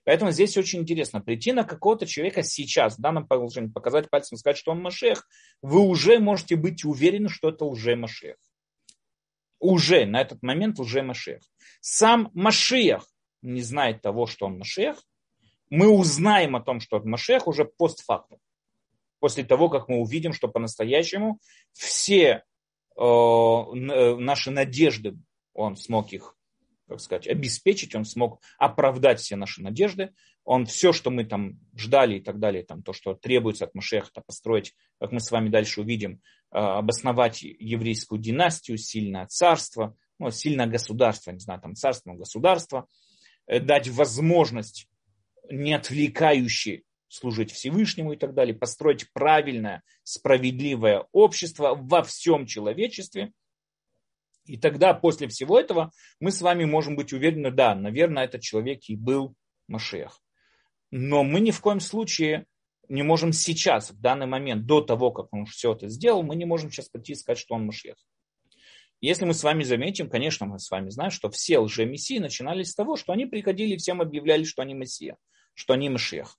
[SPEAKER 1] Поэтому здесь очень интересно прийти на какого-то человека сейчас, в данном положении, показать пальцем, сказать, что он Машех, вы уже можете быть уверены, что это уже Машех. Уже на этот момент уже Машех. Сам Машех не знает того, что он Машех. Мы узнаем о том, что он Машех уже постфактум. После того, как мы увидим, что по-настоящему все Э, э, наши надежды, он смог их, как сказать, обеспечить, он смог оправдать все наши надежды, он все, что мы там ждали и так далее, там, то, что требуется от Машеха, построить, как мы с вами дальше увидим, э, обосновать еврейскую династию, сильное царство, ну, сильное государство, не знаю, там царство, государство, дать возможность не отвлекающей служить Всевышнему и так далее, построить правильное, справедливое общество во всем человечестве. И тогда после всего этого мы с вами можем быть уверены, да, наверное, этот человек и был Машех. Но мы ни в коем случае не можем сейчас, в данный момент, до того, как он все это сделал, мы не можем сейчас пойти и сказать, что он Машех. Если мы с вами заметим, конечно, мы с вами знаем, что все лже-мессии начинались с того, что они приходили и всем объявляли, что они Мессия, что они Машех.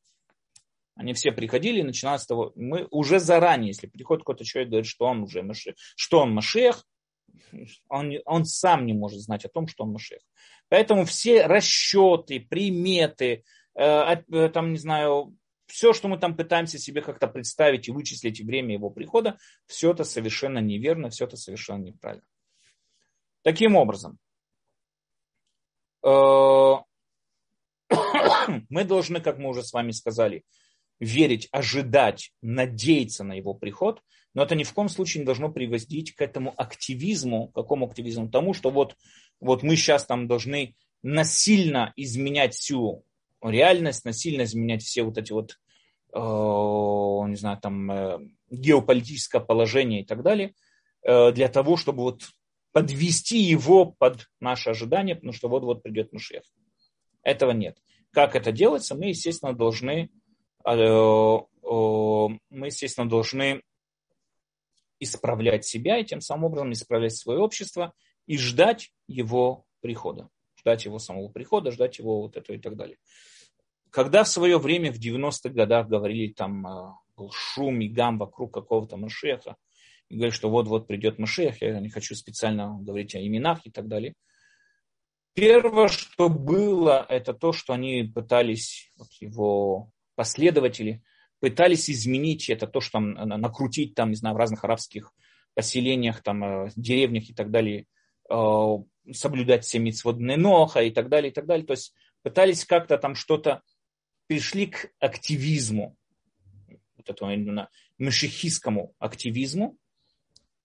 [SPEAKER 1] Они все приходили и начиналось с того, мы уже заранее, если приходит какой-то человек, говорит, что он уже Машех, что он Машех, он, он сам не может знать о том, что он Машех. Поэтому все расчеты, приметы, э, э, там, не знаю, все, что мы там пытаемся себе как-то представить и вычислить время его прихода, все это совершенно неверно, все это совершенно неправильно. Таким образом, э, мы должны, как мы уже с вами сказали, верить, ожидать, надеяться на его приход, но это ни в коем случае не должно приводить к этому активизму, какому активизму? Тому, что вот, вот мы сейчас там должны насильно изменять всю реальность, насильно изменять все вот эти вот, э, не знаю, там, э, геополитическое положение и так далее, э, для того, чтобы вот подвести его под наши ожидания, потому что вот-вот придет Мушех. Этого нет. Как это делается, мы, естественно, должны а, мы, естественно, должны исправлять себя и тем самым образом исправлять свое общество и ждать его прихода. Ждать его самого прихода, ждать его вот этого и так далее. Когда в свое время в 90-х годах говорили, там а, был шум и гам вокруг какого-то Машеха, и говорили, что вот-вот придет Машех, я не хочу специально говорить о именах и так далее. Первое, что было, это то, что они пытались, вот его последователи, пытались изменить это, то, что там, накрутить там, не знаю, в разных арабских поселениях, там, э, деревнях и так далее, э, соблюдать все митцводные ноха и так далее, и так далее. То есть пытались как-то там что-то, пришли к активизму, вот этому именно машихистскому активизму,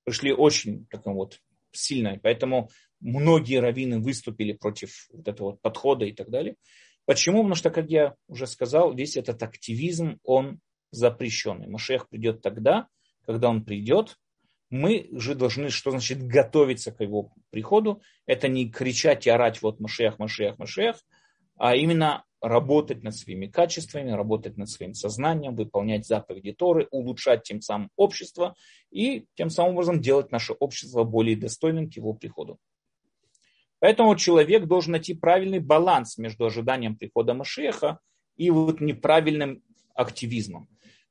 [SPEAKER 1] пришли очень такому вот сильно. Поэтому многие раввины выступили против вот этого вот подхода и так далее. Почему? Потому что, как я уже сказал, весь этот активизм, он запрещенный. Машех придет тогда, когда он придет. Мы же должны, что значит готовиться к его приходу. Это не кричать и орать, вот Машех, Машех, Машех, а именно работать над своими качествами, работать над своим сознанием, выполнять заповеди Торы, улучшать тем самым общество и тем самым образом делать наше общество более достойным к его приходу. Поэтому человек должен найти правильный баланс между ожиданием прихода Машеха и вот неправильным активизмом.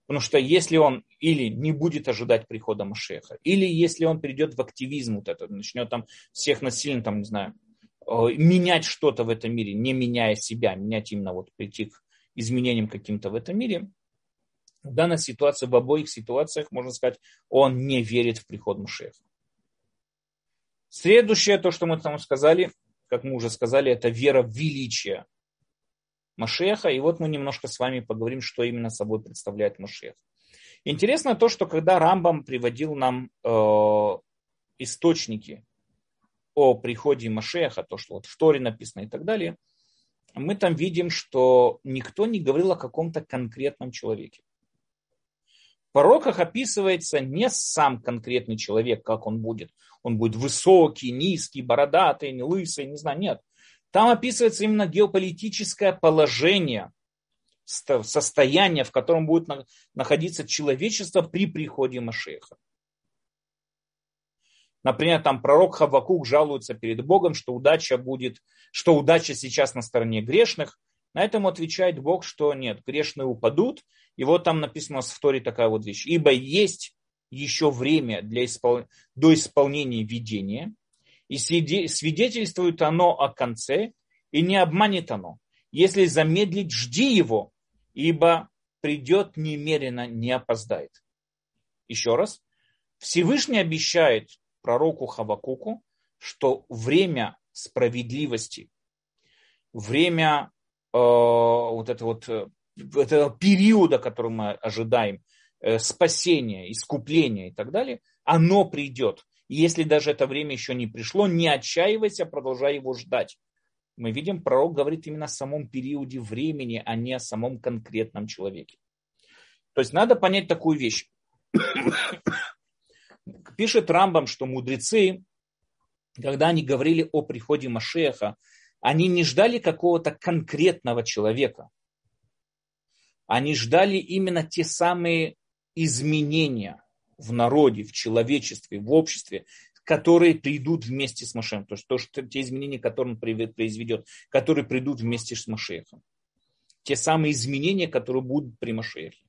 [SPEAKER 1] Потому что если он или не будет ожидать прихода Машеха, или если он перейдет в активизм, вот этот, начнет там всех насильно, там, не знаю, э, менять что-то в этом мире, не меняя себя, менять именно вот прийти к изменениям каким-то в этом мире, в данной ситуации, в обоих ситуациях, можно сказать, он не верит в приход Машеха. Следующее, то, что мы там сказали, как мы уже сказали, это вера в величие Машеха. И вот мы немножко с вами поговорим, что именно собой представляет Машех. Интересно то, что когда Рамбам приводил нам э, источники о приходе Машеха, то, что вот в Торе написано и так далее, мы там видим, что никто не говорил о каком-то конкретном человеке. В пороках описывается не сам конкретный человек, как он будет. Он будет высокий, низкий, бородатый, лысый, не знаю, нет. Там описывается именно геополитическое положение, состояние, в котором будет находиться человечество при приходе Машеха. Например, там пророк Хавакук жалуется перед Богом, что удача будет, что удача сейчас на стороне грешных. На этом отвечает Бог, что нет, грешные упадут. И вот там написано в Торе такая вот вещь. Ибо есть еще время для испол... до исполнения видения, и свидетельствует оно о конце, и не обманет оно. Если замедлить, жди его, ибо придет немерено, не опоздает. Еще раз. Всевышний обещает пророку Хавакуку, что время справедливости, время э, вот этого вот, э, этого периода, который мы ожидаем, э, спасения, искупления и так далее, оно придет. Если даже это время еще не пришло, не отчаивайся, продолжай его ждать. Мы видим, пророк говорит именно о самом периоде времени, а не о самом конкретном человеке. То есть надо понять такую вещь. Пишет Рамбам, что мудрецы, когда они говорили о приходе Машеха, они не ждали какого-то конкретного человека. Они ждали именно те самые изменения, в народе, в человечестве, в обществе, которые придут вместе с Машехом. То есть то, что, те изменения, которые он произведет, которые придут вместе с Машехом. Те самые изменения, которые будут при Машехе.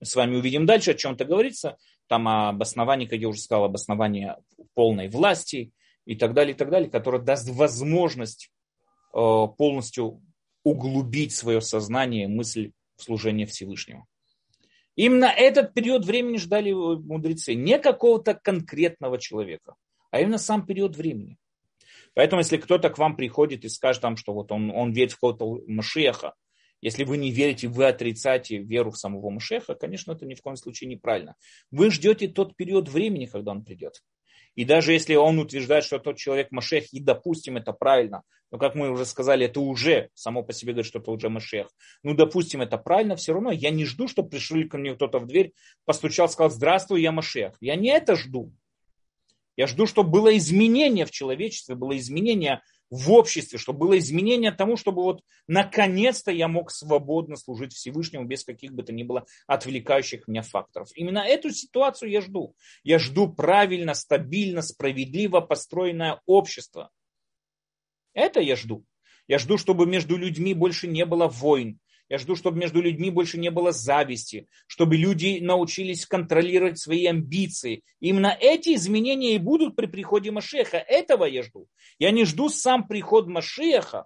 [SPEAKER 1] Мы с вами увидим дальше, о чем-то говорится. Там об основании, как я уже сказал, об основании полной власти и так далее, и так далее, которое даст возможность э, полностью углубить свое сознание, мысль в служение Всевышнего. Именно этот период времени ждали мудрецы. Не какого-то конкретного человека, а именно сам период времени. Поэтому, если кто-то к вам приходит и скажет вам, что вот он, он верит в какого-то Машеха, если вы не верите, вы отрицаете веру в самого Машеха, конечно, это ни в коем случае неправильно. Вы ждете тот период времени, когда он придет. И даже если он утверждает, что тот человек Машех, и допустим, это правильно, но как мы уже сказали, это уже само по себе говорит, что это уже Машех. Ну, допустим, это правильно, все равно я не жду, что пришли ко мне кто-то в дверь, постучал, сказал, здравствуй, я Машех. Я не это жду. Я жду, чтобы было изменение в человечестве, было изменение в обществе, чтобы было изменение тому, чтобы вот наконец-то я мог свободно служить Всевышнему без каких бы то ни было отвлекающих меня факторов. Именно эту ситуацию я жду. Я жду правильно, стабильно, справедливо построенное общество. Это я жду. Я жду, чтобы между людьми больше не было войн, я жду, чтобы между людьми больше не было зависти, чтобы люди научились контролировать свои амбиции. Именно эти изменения и будут при приходе Машеха. Этого я жду. Я не жду сам приход Машеха,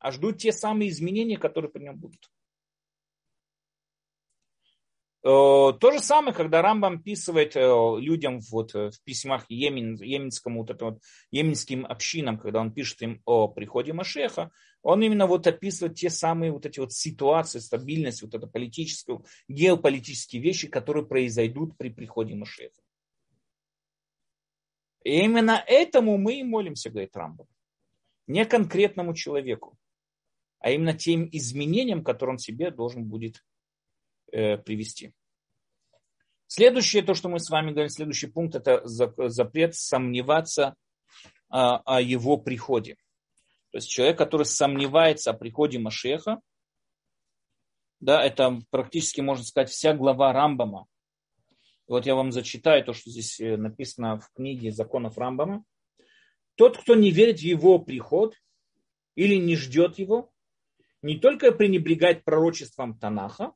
[SPEAKER 1] а жду те самые изменения, которые при нем будут. Э, то же самое, когда Рамбам описывает э, людям вот э, в письмах Йемен, йеменскому, вот это вот, йеменским общинам, когда он пишет им о приходе Машеха, он именно вот описывает те самые вот эти вот ситуации, стабильность, вот это политическую, геополитические вещи, которые произойдут при приходе Машеха. И именно этому мы и молимся, говорит Рамбам. Не конкретному человеку, а именно тем изменениям, которые он себе должен будет Э, привести. Следующее, то, что мы с вами говорим, следующий пункт, это запрет сомневаться о, о его приходе. То есть человек, который сомневается о приходе Машеха, да, это практически, можно сказать, вся глава Рамбама. Вот я вам зачитаю то, что здесь э, написано в книге законов Рамбама. Тот, кто не верит в его приход или не ждет его, не только пренебрегает пророчеством Танаха,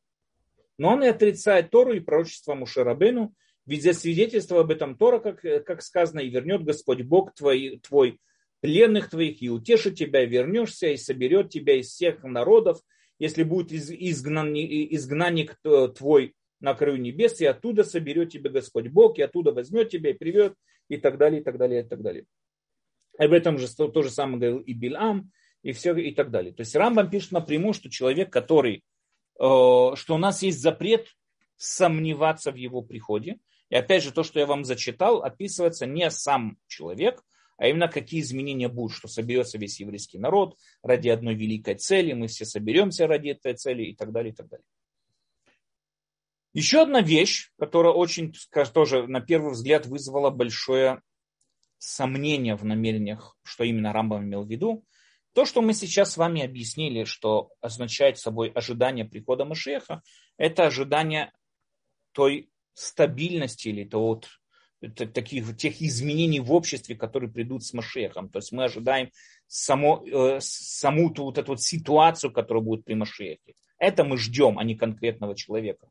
[SPEAKER 1] но он и отрицает Тору и пророчество Мушарабену, ведь за свидетельство об этом Тора, как, как сказано, и вернет Господь Бог твой, твой пленных твоих, и утешит тебя, и вернешься, и соберет тебя из всех народов, если будет изгнан, изгнанник твой на краю небес, и оттуда соберет тебя Господь Бог, и оттуда возьмет тебя и привет, и так далее, и так далее, и так далее. Об этом же то же самое говорил и Билам, и все, и так далее. То есть Рамбам пишет напрямую, что человек, который Э, что у нас есть запрет сомневаться в его приходе. И опять же, то, что я вам зачитал, описывается не сам человек, а именно какие изменения будут, что соберется весь еврейский народ ради одной великой цели, мы все соберемся ради этой цели и так далее, и так далее. Еще одна вещь, которая очень, тоже на первый взгляд вызвала большое сомнение в намерениях, что именно Рамбам имел в виду, то, что мы сейчас с вами объяснили, что означает собой ожидание прихода Машеха, это ожидание той стабильности или того вот, таких, тех изменений в обществе, которые придут с Машехом. То есть мы ожидаем само, э, саму ту вот эту вот ситуацию, которая будет при Машехе. Это мы ждем, а не конкретного человека.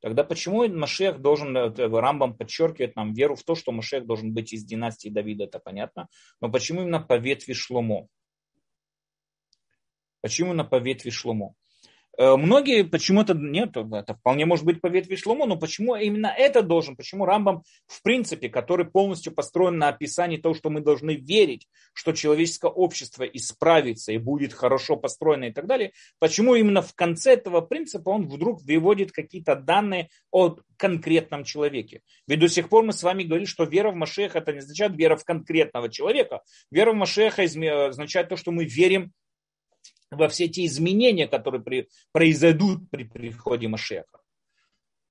[SPEAKER 1] Тогда почему Машех должен, э, Рамбам подчеркивает нам веру в то, что Машех должен быть из династии Давида, это понятно. Но почему именно по ветви Шломо? Почему на по ветви Шломо? Э, многие почему-то нет, это вполне может быть по ветви Шломо, но почему именно это должен, почему Рамбам в принципе, который полностью построен на описании того, что мы должны верить, что человеческое общество исправится и будет хорошо построено и так далее, почему именно в конце этого принципа он вдруг выводит какие-то данные о конкретном человеке. Ведь до сих пор мы с вами говорили, что вера в Машеха это не означает вера в конкретного человека. Вера в Машеха означает то, что мы верим во все те изменения, которые при, произойдут при приходе Машеха.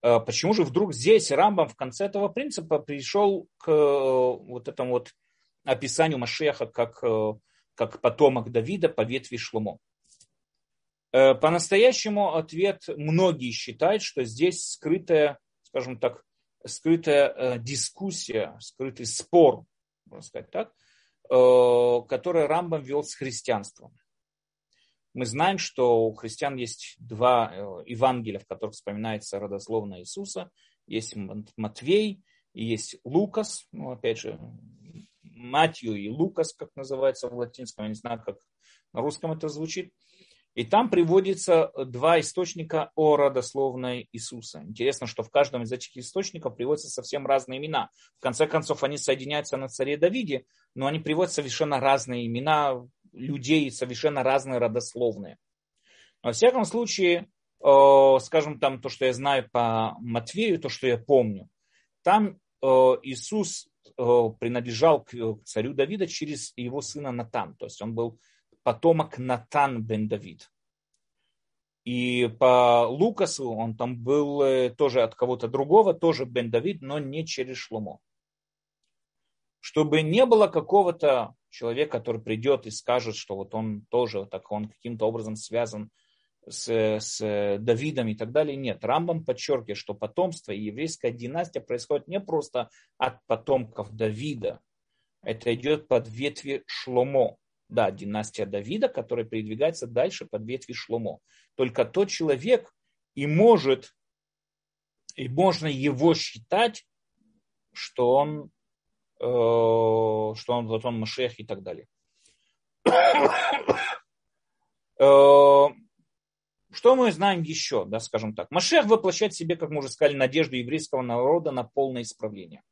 [SPEAKER 1] А почему же вдруг здесь Рамбам в конце этого принципа пришел к э, вот этому вот описанию Машеха как, э, как потомок Давида по ветви Шломо? Э, по-настоящему ответ многие считают, что здесь скрытая, скажем так, скрытая дискуссия, скрытый спор, можно сказать так, который Рамбам вел с христианством мы знаем, что у христиан есть два э, Евангелия, в которых вспоминается родословно Иисуса. Есть Матвей и есть Лукас. Ну, опять же, Матью и Лукас, как называется в латинском. Я не знаю, как на русском это звучит. И там приводится два источника о родословной Иисуса. Интересно, что в каждом из этих источников приводятся совсем разные имена. В конце концов, они соединяются на царе Давиде, но они приводят совершенно разные имена людей совершенно разные родословные. Во всяком случае, скажем там то, что я знаю по Матвею, то, что я помню, там Иисус принадлежал к царю Давида через его сына Натан. То есть он был потомок Натан бен Давид. И по Лукасу он там был э, тоже от кого-то другого, тоже бен Давид, но не через Шломо. Чтобы не было какого-то человека, который придет и скажет, что вот он тоже так, он каким-то образом связан с, с Давидом и так далее. Нет, Рамбам подчеркивает, что потомство и еврейская династия происходит не просто от потомков Давида, это идет под ветви Шломо. Да, династия Давида, которая передвигается дальше под ветви Шломо. Только тот человек и может, и можно его считать, что он, что он вот он Машех и так далее. Э, что мы знаем еще, да, скажем так? Машех воплощает в себе, как мы уже сказали, надежду еврейского народа на полное исправление.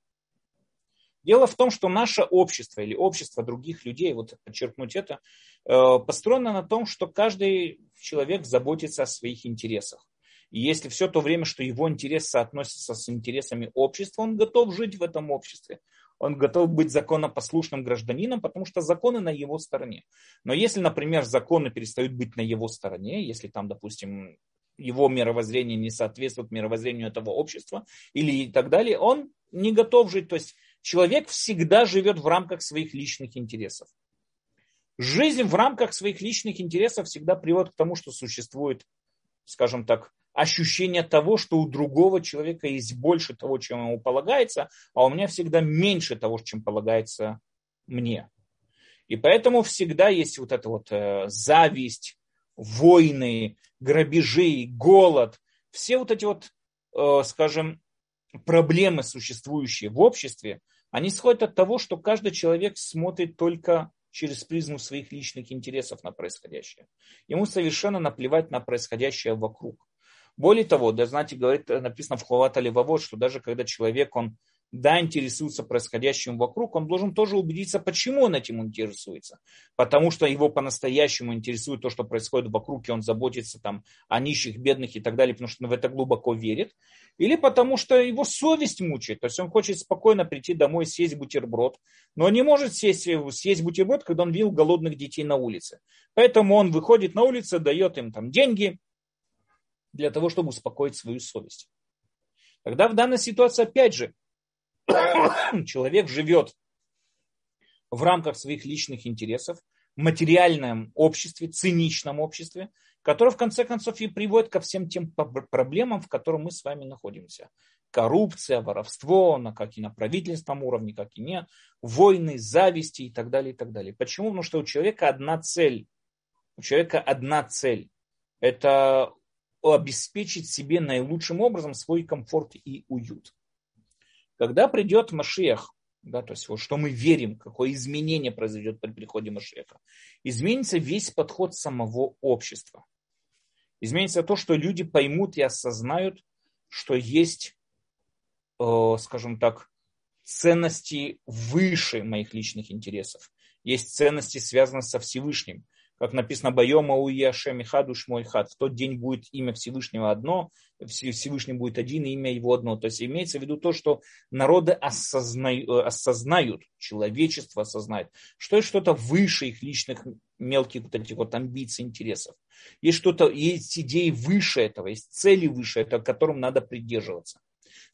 [SPEAKER 1] Дело в том, что наше общество или общество других людей, вот подчеркнуть это, э, построено на том, что каждый человек заботится о своих интересах. И если все то время, что его интерес соотносится с интересами общества, он готов жить в этом обществе он готов быть законопослушным гражданином, потому что законы на его стороне. Но если, например, законы перестают быть на его стороне, если там, допустим, его мировоззрение не соответствует мировоззрению этого общества или и так далее, он не готов жить. То есть человек всегда живет в рамках своих личных интересов. Жизнь в рамках своих личных интересов всегда приводит к тому, что существует, скажем так, ощущение того, что у другого человека есть больше того, чем ему полагается, а у меня всегда меньше того, чем полагается мне. И поэтому всегда есть вот эта вот э, зависть, войны, грабежи, голод, все вот эти вот, э, скажем, проблемы, существующие в обществе, они исходят от того, что каждый человек смотрит только через призму своих личных интересов на происходящее. Ему совершенно наплевать на происходящее вокруг. Более того, да, знаете, говорит, написано в Хлавата Левовод, что даже когда человек, он да, интересуется происходящим вокруг, он должен тоже убедиться, почему он этим интересуется. Потому что его по-настоящему интересует то, что происходит вокруг, и он заботится там о нищих, бедных и так далее, потому что он в это глубоко верит. Или потому что его совесть мучает. То есть он хочет спокойно прийти домой, съесть бутерброд, но не может сесть, съесть бутерброд, когда он видел голодных детей на улице. Поэтому он выходит на улицу, дает им там деньги, для того, чтобы успокоить свою совесть. Тогда в данной ситуации, опять же, человек живет в рамках своих личных интересов, в материальном обществе, циничном обществе, которое в конце концов и приводит ко всем тем проблемам, в которых мы с вами находимся. Коррупция, воровство, на, как и на правительственном уровне, как и не, войны, зависти и так далее, и так далее. Почему? Потому что у человека одна цель. У человека одна цель. Это обеспечить себе наилучшим образом свой комфорт и уют. Когда придет Машех, да, то есть вот что мы верим, какое изменение произойдет при приходе Машеха, изменится весь подход самого общества. Изменится то, что люди поймут и осознают, что есть, э, скажем так, ценности выше моих личных интересов. Есть ценности, связанные со Всевышним как написано, Байома у Яшем Хадуш мой хад. В тот день будет имя Всевышнего одно, Всевышний будет один, и имя его одно. То есть имеется в виду то, что народы осознают, э, осознают человечество осознает, что есть что-то выше их личных мелких вот этих вот амбиций, интересов. Есть что-то, есть идеи выше этого, есть цели выше этого, к которым надо придерживаться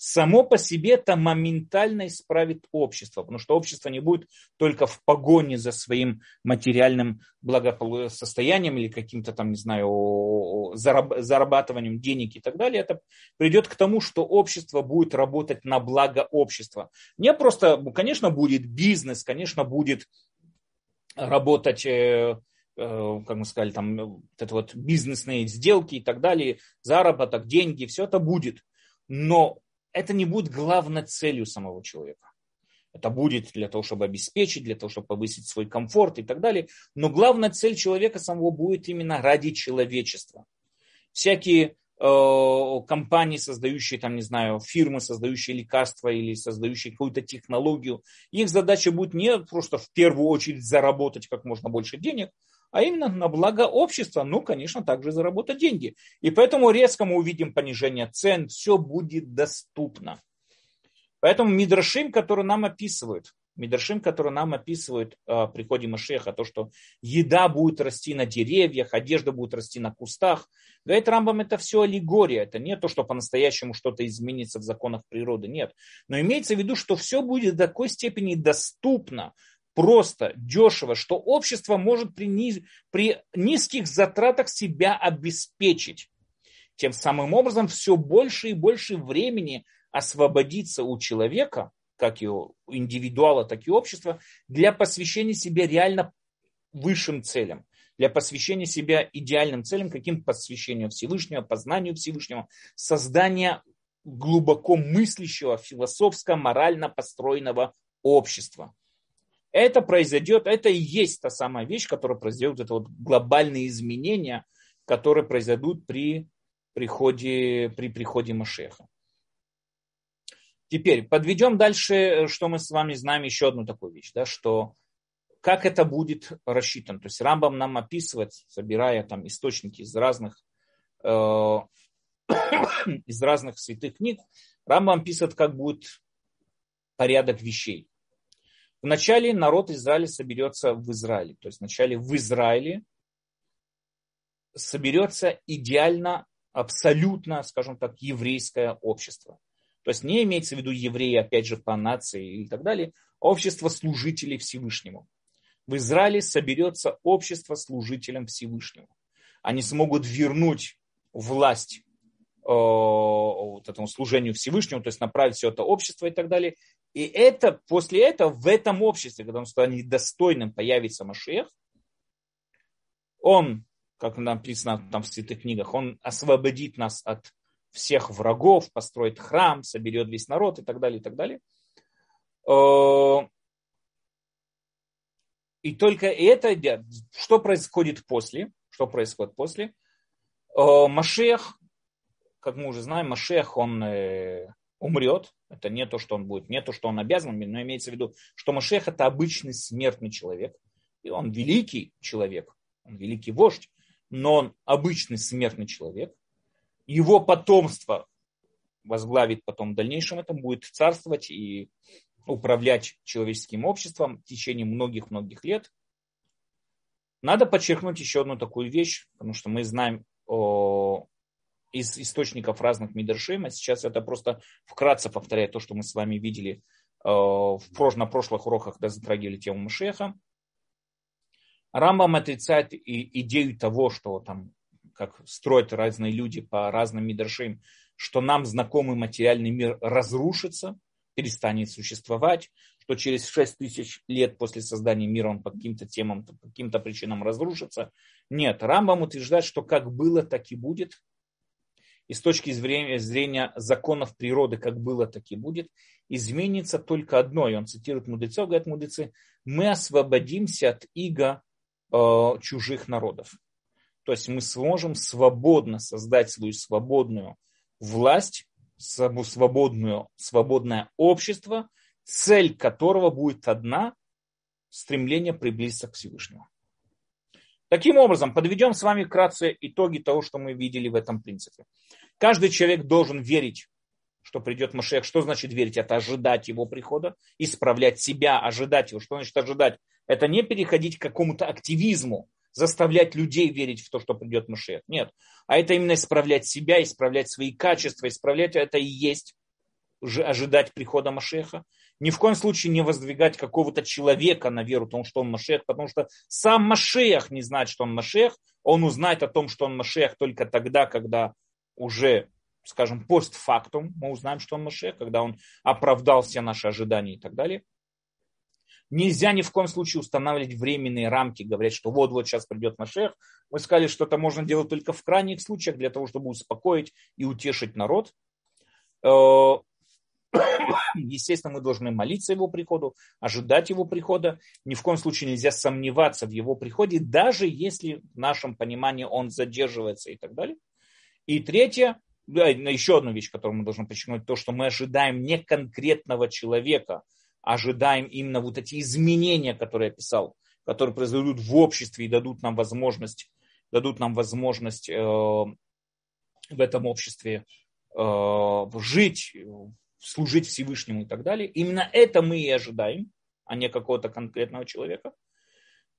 [SPEAKER 1] само по себе это моментально исправит общество, потому что общество не будет только в погоне за своим материальным благосостоянием или каким-то там, не знаю, зарабатыванием денег и так далее. Это придет к тому, что общество будет работать на благо общества. Не просто, конечно, будет бизнес, конечно, будет работать э, э, как мы сказали, там, вот это вот бизнесные сделки и так далее, заработок, деньги, все это будет. Но это не будет главной целью самого человека. Это будет для того, чтобы обеспечить, для того, чтобы повысить свой комфорт и так далее. Но главная цель человека самого будет именно ради человечества. Всякие э, компании, создающие, там, не знаю, фирмы, создающие лекарства или создающие какую-то технологию, их задача будет не просто в первую очередь заработать как можно больше денег, а именно на благо общества, ну, конечно, также заработать деньги. И поэтому резко мы увидим понижение цен, все будет доступно. Поэтому Мидрашим, который нам описывают, Мидрашим, которые нам описывают о приходе Машеха, то, что еда будет расти на деревьях, одежда будет расти на кустах. Говорит Рамбам, это все аллегория, это не то, что по-настоящему что-то изменится в законах природы, нет. Но имеется в виду, что все будет до такой степени доступно, просто, дешево, что общество может при, низ, при низких затратах себя обеспечить. Тем самым образом все больше и больше времени освободиться у человека – как и у индивидуала, так и общества, для посвящения себя реально высшим целям, для посвящения себя идеальным целям, каким посвящению Всевышнего, познанию Всевышнего, создания глубоко мыслящего, философско, морально построенного общества. Это произойдет, это и есть та самая вещь, которая произойдет, это вот глобальные изменения, которые произойдут при приходе, при приходе Машеха. Теперь подведем дальше, что мы с вами знаем еще одну такую вещь, да, что как это будет рассчитано. То есть Рамбам нам описывает, собирая там источники из разных, э, из разных святых книг, Рамбам описывает, как будет порядок вещей. Вначале народ Израиля соберется в Израиле. То есть вначале в Израиле соберется идеально, абсолютно, скажем так, еврейское общество. То есть не имеется в виду евреи, опять же, по нации и так далее, а общество служителей Всевышнему. В Израиле соберется общество служителям Всевышнему. Они смогут вернуть власть э, вот этому служению Всевышнему, то есть направить все это общество и так далее. И это, после этого в этом обществе, когда он станет достойным, появится Машех, он, как написано там в святых книгах, он освободит нас от всех врагов, построит храм, соберет весь народ и так далее, и так далее. Э, и только это, что происходит после? Что происходит после? Э, Машех, как мы уже знаем, Машех, он э, умрет. Это не то, что он будет, не то, что он обязан, но имеется в виду, что Машех это обычный смертный человек. И он великий человек, он великий вождь, но он обычный смертный человек его потомство возглавит потом в дальнейшем это, будет царствовать и управлять человеческим обществом в течение многих-многих лет. Надо подчеркнуть еще одну такую вещь, потому что мы знаем о, из источников разных Мидершим, а сейчас это просто вкратце повторяет то, что мы с вами видели о, в, на прошлых уроках, когда затрагивали тему Мушеха. Рамбам отрицает и идею того, что там как строят разные люди по разным мидрашим, что нам знакомый материальный мир разрушится, перестанет существовать, что через 6 тысяч лет после создания мира он по каким-то темам, по каким-то причинам разрушится. Нет, Рамбам утверждает, что как было, так и будет. И с точки зрения законов природы, как было, так и будет, изменится только одно. И он цитирует мудрецов, говорит мудрецы, мы освободимся от иго э, чужих народов. То есть мы сможем свободно создать свою свободную власть, свободную, свободное общество, цель которого будет одна – стремление приблизиться к Всевышнему. Таким образом, подведем с вами вкратце итоги того, что мы видели в этом принципе. Каждый человек должен верить, что придет Машех. Что значит верить? Это ожидать его прихода, исправлять себя, ожидать его. Что значит ожидать? Это не переходить к какому-то активизму, заставлять людей верить в то, что придет Машех. Нет. А это именно исправлять себя, исправлять свои качества, исправлять это и есть ожидать прихода Машеха. Ни в коем случае не воздвигать какого-то человека на веру, потому что он Машех, потому что сам Машех не знает, что он Машех. Он узнает о том, что он Машех только тогда, когда уже, скажем, постфактум мы узнаем, что он Машех, когда он оправдал все наши ожидания и так далее. Нельзя ни в коем случае устанавливать временные рамки, говорят, что вот-вот сейчас придет Машех. Мы сказали, что это можно делать только в крайних случаях, для того, чтобы успокоить и утешить народ. Естественно, мы должны молиться его приходу, ожидать его прихода. Ни в коем случае нельзя сомневаться в его приходе, даже если в нашем понимании он задерживается и так далее. И третье, еще одну вещь, которую мы должны подчеркнуть, то, что мы ожидаем не конкретного человека – ожидаем именно вот эти изменения, которые я писал, которые произойдут в обществе и дадут нам возможность, дадут нам возможность э, в этом обществе э, жить, служить Всевышнему и так далее. Именно это мы и ожидаем. а не какого-то конкретного человека.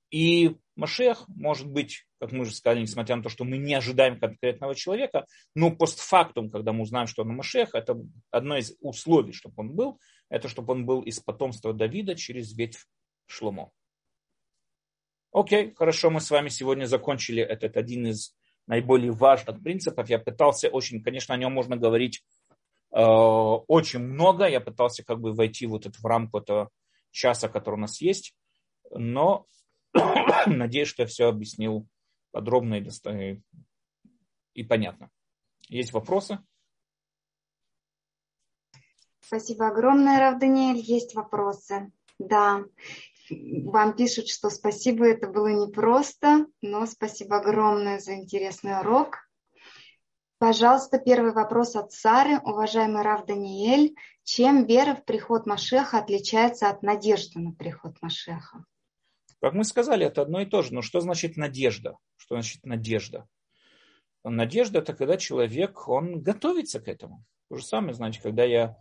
[SPEAKER 1] И Машех может быть, как мы уже сказали, несмотря на то, что мы не ожидаем конкретного человека, но постфактум, когда мы узнаем, что он Машех, это одно из условий, чтобы он был, это чтобы он был из потомства Давида через ветвь Шломо. Окей, хорошо, мы с вами сегодня закончили этот один из наиболее важных принципов. Я пытался очень, конечно, о нем можно говорить очень много. Я пытался как бы войти вот это в рамку этого часа, который у нас есть. Но надеюсь, что я все объяснил подробно и, доста... и понятно. Есть вопросы?
[SPEAKER 2] Спасибо огромное, Рав Даниэль. Есть вопросы? Да. Вам пишут, что спасибо, это было непросто, но спасибо огромное за интересный урок. Пожалуйста, первый вопрос от Сары. Уважаемый Рав Даниэль, чем вера в приход Машеха отличается от надежды на приход Машеха?
[SPEAKER 1] Как мы сказали, это одно и то же. Но что значит надежда? Что значит надежда? Надежда – это когда человек, он готовится к этому. То же самое, значит, когда я,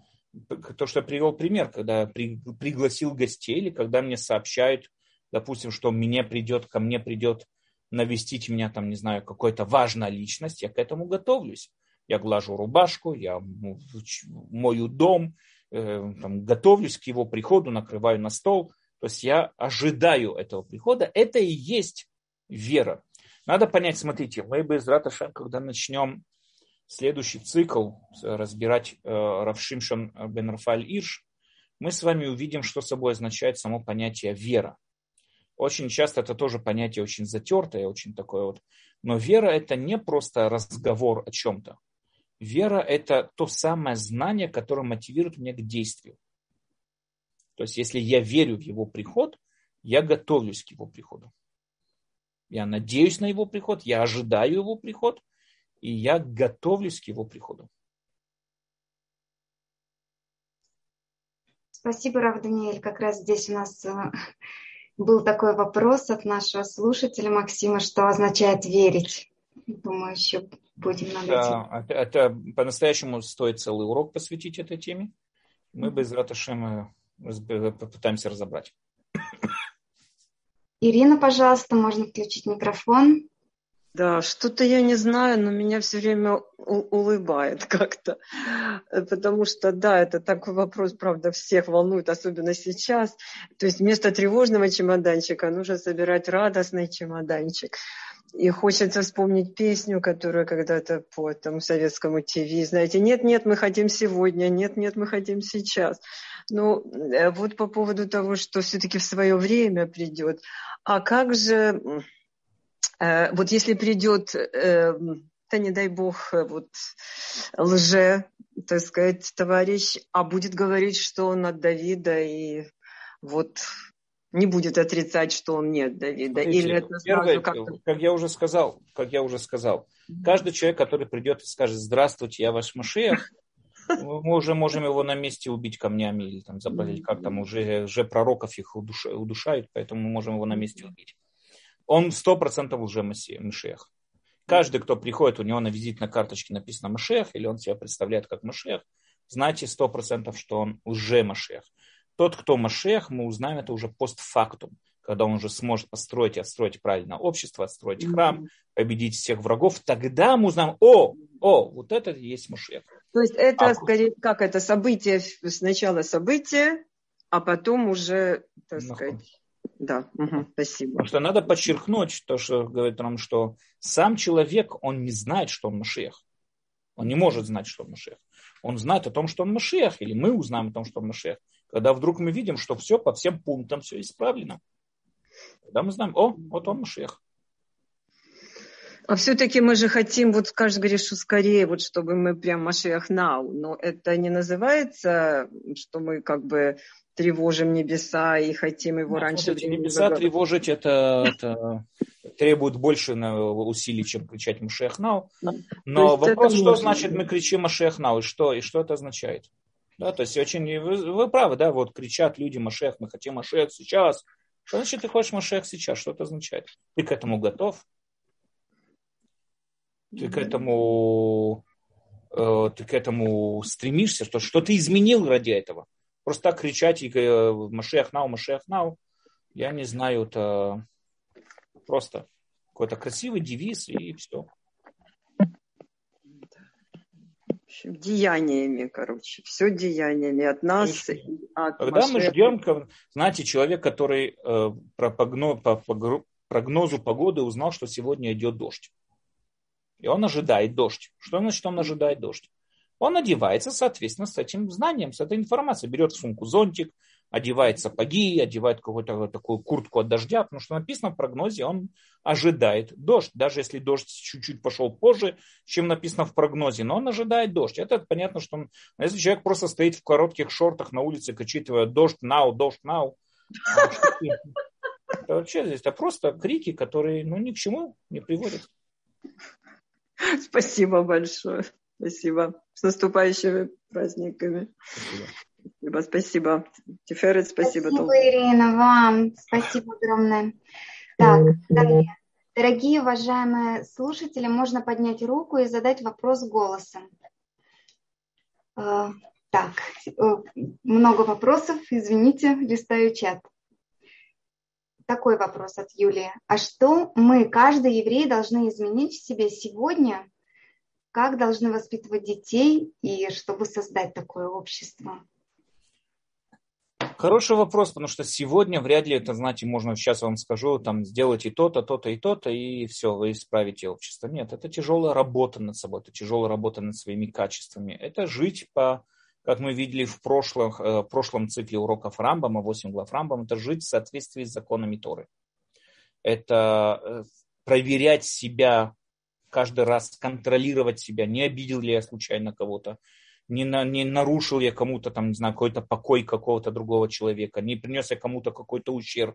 [SPEAKER 1] то, что я привел пример, когда я при, пригласил гостей, или когда мне сообщают, допустим, что мне придет, ко мне придет навестить меня, там, не знаю, какая-то важная личность, я к этому готовлюсь. Я глажу рубашку, я мою дом, э, там, готовлюсь к его приходу, накрываю на стол – то есть я ожидаю этого прихода. Это и есть вера. Надо понять, смотрите, мы без Раташем, когда начнем следующий цикл разбирать э, Равшимшон бен Рафаль Ирш, мы с вами увидим, что собой означает само понятие вера. Очень часто это тоже понятие очень затертое, очень такое вот. Но вера это не просто разговор о чем-то. Вера это то самое знание, которое мотивирует меня к действию. То есть, если я верю в его приход, я готовлюсь к его приходу. Я надеюсь на его приход, я ожидаю его приход, и я готовлюсь к его приходу.
[SPEAKER 2] Спасибо, Рав Даниэль. Как раз здесь у нас э, был такой вопрос от нашего слушателя Максима, что означает верить. Думаю, еще будем над
[SPEAKER 1] этим. Это, это по-настоящему стоит целый урок посвятить этой теме. Мы без Раташема попытаемся разобрать.
[SPEAKER 2] Ирина, пожалуйста, можно включить микрофон.
[SPEAKER 3] Да, что-то я не знаю, но меня все время улыбает как-то. Потому что, да, это такой вопрос, правда, всех волнует, особенно сейчас. То есть вместо тревожного чемоданчика нужно собирать радостный чемоданчик. И хочется вспомнить песню, которую когда-то по тому советскому ТВ, знаете, нет-нет, мы хотим сегодня, нет-нет, мы хотим сейчас. Ну, э, вот по поводу того, что все-таки в свое время придет. А как же, вот если придет, э, да не дай бог, вот лже, так сказать, товарищ, а будет говорить, что он от Давида и вот не будет отрицать, что он нет Давида.
[SPEAKER 1] Смотрите, Или это первое, как, как я уже сказал, как я уже сказал, каждый человек, который придет и скажет, здравствуйте, я ваш Машех, мы уже можем его на месте убить камнями или там забрать, как там уже, уже пророков их удушают, поэтому мы можем его на месте убить. Он сто процентов уже Машех. Каждый, кто приходит, у него на визитной карточке написано Машех, или он себя представляет как Машех, знайте сто процентов, что он уже Машех. Тот, кто Машех, мы узнаем это уже постфактум, когда он уже сможет построить и отстроить правильное общество, отстроить храм, победить всех врагов, тогда мы узнаем, о, о, вот это и есть Машех.
[SPEAKER 3] То есть это а, скорее как это событие, сначала событие, а потом уже, так сказать, да, угу, спасибо.
[SPEAKER 1] Потому что надо подчеркнуть то, что говорит нам, что сам человек, он не знает, что он Машех. Он не может знать, что он Машех. Он знает о том, что он Машех, или мы узнаем о том, что он Машех. Когда вдруг мы видим, что все по всем пунктам, все исправлено. Тогда мы знаем, о, вот он Машех.
[SPEAKER 3] А все-таки мы же хотим, вот каждый говорит, что скорее, вот чтобы мы прям Машиах Нау, но это не называется, что мы как бы тревожим небеса и хотим его
[SPEAKER 1] ну,
[SPEAKER 3] раньше
[SPEAKER 1] смотрите, Небеса заговорить. тревожить это, это требует больше усилий, чем кричать Машех Нау. Но вопрос, что значит мы кричим Машех Нау и что, и что это означает? Да, то есть очень, вы, вы правы, да, вот кричат люди Машех, мы хотим Машех сейчас. Что значит ты хочешь Машех сейчас? Что это означает? Ты к этому готов? ты к этому, э, ты к этому стремишься, что, что ты изменил ради этого. Просто так кричать и э, Машех Нау, Машех Нау, я не знаю, это просто какой-то красивый девиз и все.
[SPEAKER 3] Деяниями, короче, все деяниями от нас.
[SPEAKER 1] От Когда Машеха. мы ждем, знаете, человек, который э, по, по прогнозу погоды узнал, что сегодня идет дождь. И он ожидает дождь. Что значит он ожидает дождь? Он одевается, соответственно, с этим знанием, с этой информацией. Берет сумку, зонтик, одевает сапоги, одевает какую-то такую куртку от дождя, потому что написано в прогнозе, он ожидает дождь, даже если дождь чуть-чуть пошел позже, чем написано в прогнозе, но он ожидает дождь. Это понятно, что он, если человек просто стоит в коротких шортах на улице, кричит дождь, нау, дождь, нау, это вообще здесь это просто крики, которые ну, ни к чему не приводят.
[SPEAKER 3] Спасибо большое. Спасибо. С наступающими праздниками. Спасибо. Спасибо, Тиферет, спасибо.
[SPEAKER 2] Спасибо, Ирина, вам. Спасибо огромное. Так, дорогие, дорогие уважаемые слушатели, можно поднять руку и задать вопрос голосом. Э, так, э, много вопросов, извините, листаю чат. Такой вопрос от Юлии. А что мы, каждый еврей, должны изменить в себе сегодня, как должны воспитывать детей и чтобы создать такое общество?
[SPEAKER 1] Хороший вопрос, потому что сегодня вряд ли это, знаете, можно, сейчас вам скажу, там, сделайте то-то, то-то и то-то, и все, вы исправите общество. Нет, это тяжелая работа над собой, это тяжелая работа над своими качествами. Это жить по, как мы видели в прошлом, э, в прошлом цикле уроков Рамбама, 8 глав Рамбама, это жить в соответствии с законами Торы. Это э, проверять себя каждый раз контролировать себя, не обидел ли я случайно кого-то, не, на, не нарушил я кому-то там, не знаю, какой-то покой какого-то другого человека, не принес я кому-то какой-то ущерб.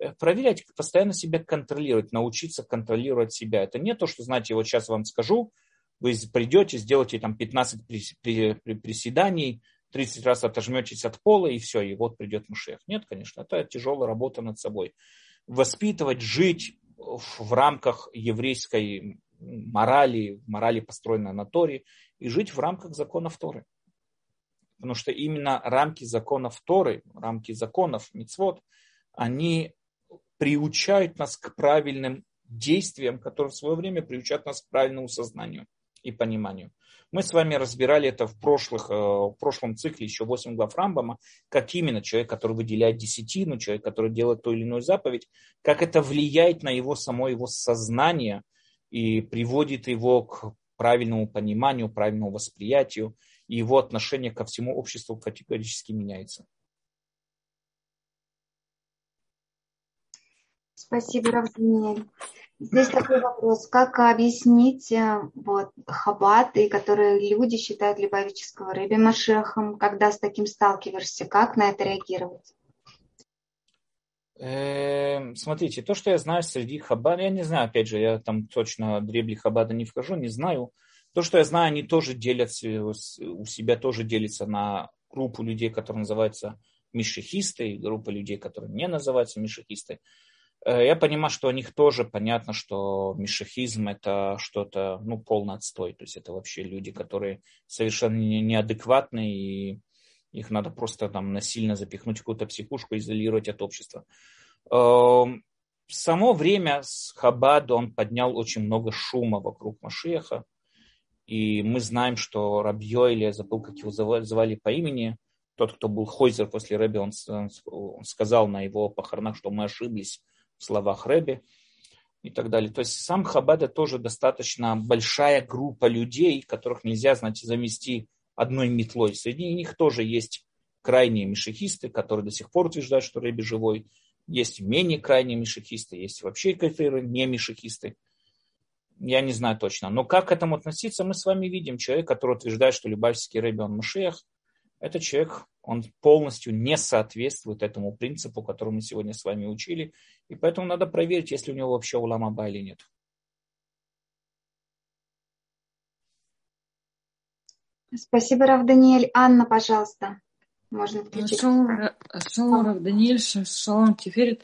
[SPEAKER 1] Э, проверять, постоянно себя контролировать, научиться контролировать себя. Это не то, что, знаете, вот сейчас вам скажу, вы придете, сделаете там 15 приседаний, 30 раз отожметесь от пола, и все, и вот придет Мушех. Нет, конечно, это тяжелая работа над собой. Воспитывать, жить в рамках еврейской морали, морали, построенной на Торе, и жить в рамках законов Торы. Потому что именно рамки законов Торы, рамки законов Мицвод, они приучают нас к правильным действиям, которые в свое время приучат нас к правильному сознанию и пониманию. Мы с вами разбирали это в, прошлых, э, в прошлом цикле, еще 8 глав Рамбама, как именно человек, который выделяет десятину, человек, который делает ту или иную заповедь, как это влияет на его само его сознание и приводит его к правильному пониманию, правильному восприятию, и его отношение ко всему обществу категорически меняется.
[SPEAKER 2] Спасибо, Равзинель. Здесь такой вопрос. Как объяснить э, вот, хаббат, и которые люди считают Либавического рыби Машехом, когда с таким сталкиваешься, как на это реагировать?
[SPEAKER 1] Эм, смотрите, то, что я знаю среди хаббада, я не знаю, опять же, я там точно дребли хаббада не вхожу, не знаю. То, что я знаю, они тоже делятся, у себя тоже делятся на группу людей, которые называются мишехисты, и группа людей, которые не называются мишехисты. Э, я понимаю, что у них тоже понятно, что мишахизм это что-то, ну, полный отстой. То есть это вообще люди, которые совершенно неадекватны, и их надо просто там насильно запихнуть в какую-то психушку, изолировать от общества. Эм, само время с Хабада он поднял очень много шума вокруг Машеха. И мы знаем, что Рабьё, или я забыл, как его звали по имени, тот, кто был Хойзер после Рэби, он, он сказал на его похоронах, что мы ошиблись словах Рэби и так далее. То есть сам Хабада тоже достаточно большая группа людей, которых нельзя, знаете, замести одной метлой. Среди них тоже есть крайние мишехисты, которые до сих пор утверждают, что Рэби живой. Есть менее крайние мишехисты, есть вообще кафиры, не мишехисты. Я не знаю точно. Но как к этому относиться, мы с вами видим. Человек, который утверждает, что Любавский Рэби, он Машех, этот человек, он полностью не соответствует этому принципу, который мы сегодня с вами учили. И поэтому надо проверить, есть ли у него вообще улама ба или нет.
[SPEAKER 2] Спасибо, Рав Даниэль. Анна, пожалуйста, можно включить.
[SPEAKER 4] Шалом, Рав Даниэль, шалом Тиферит.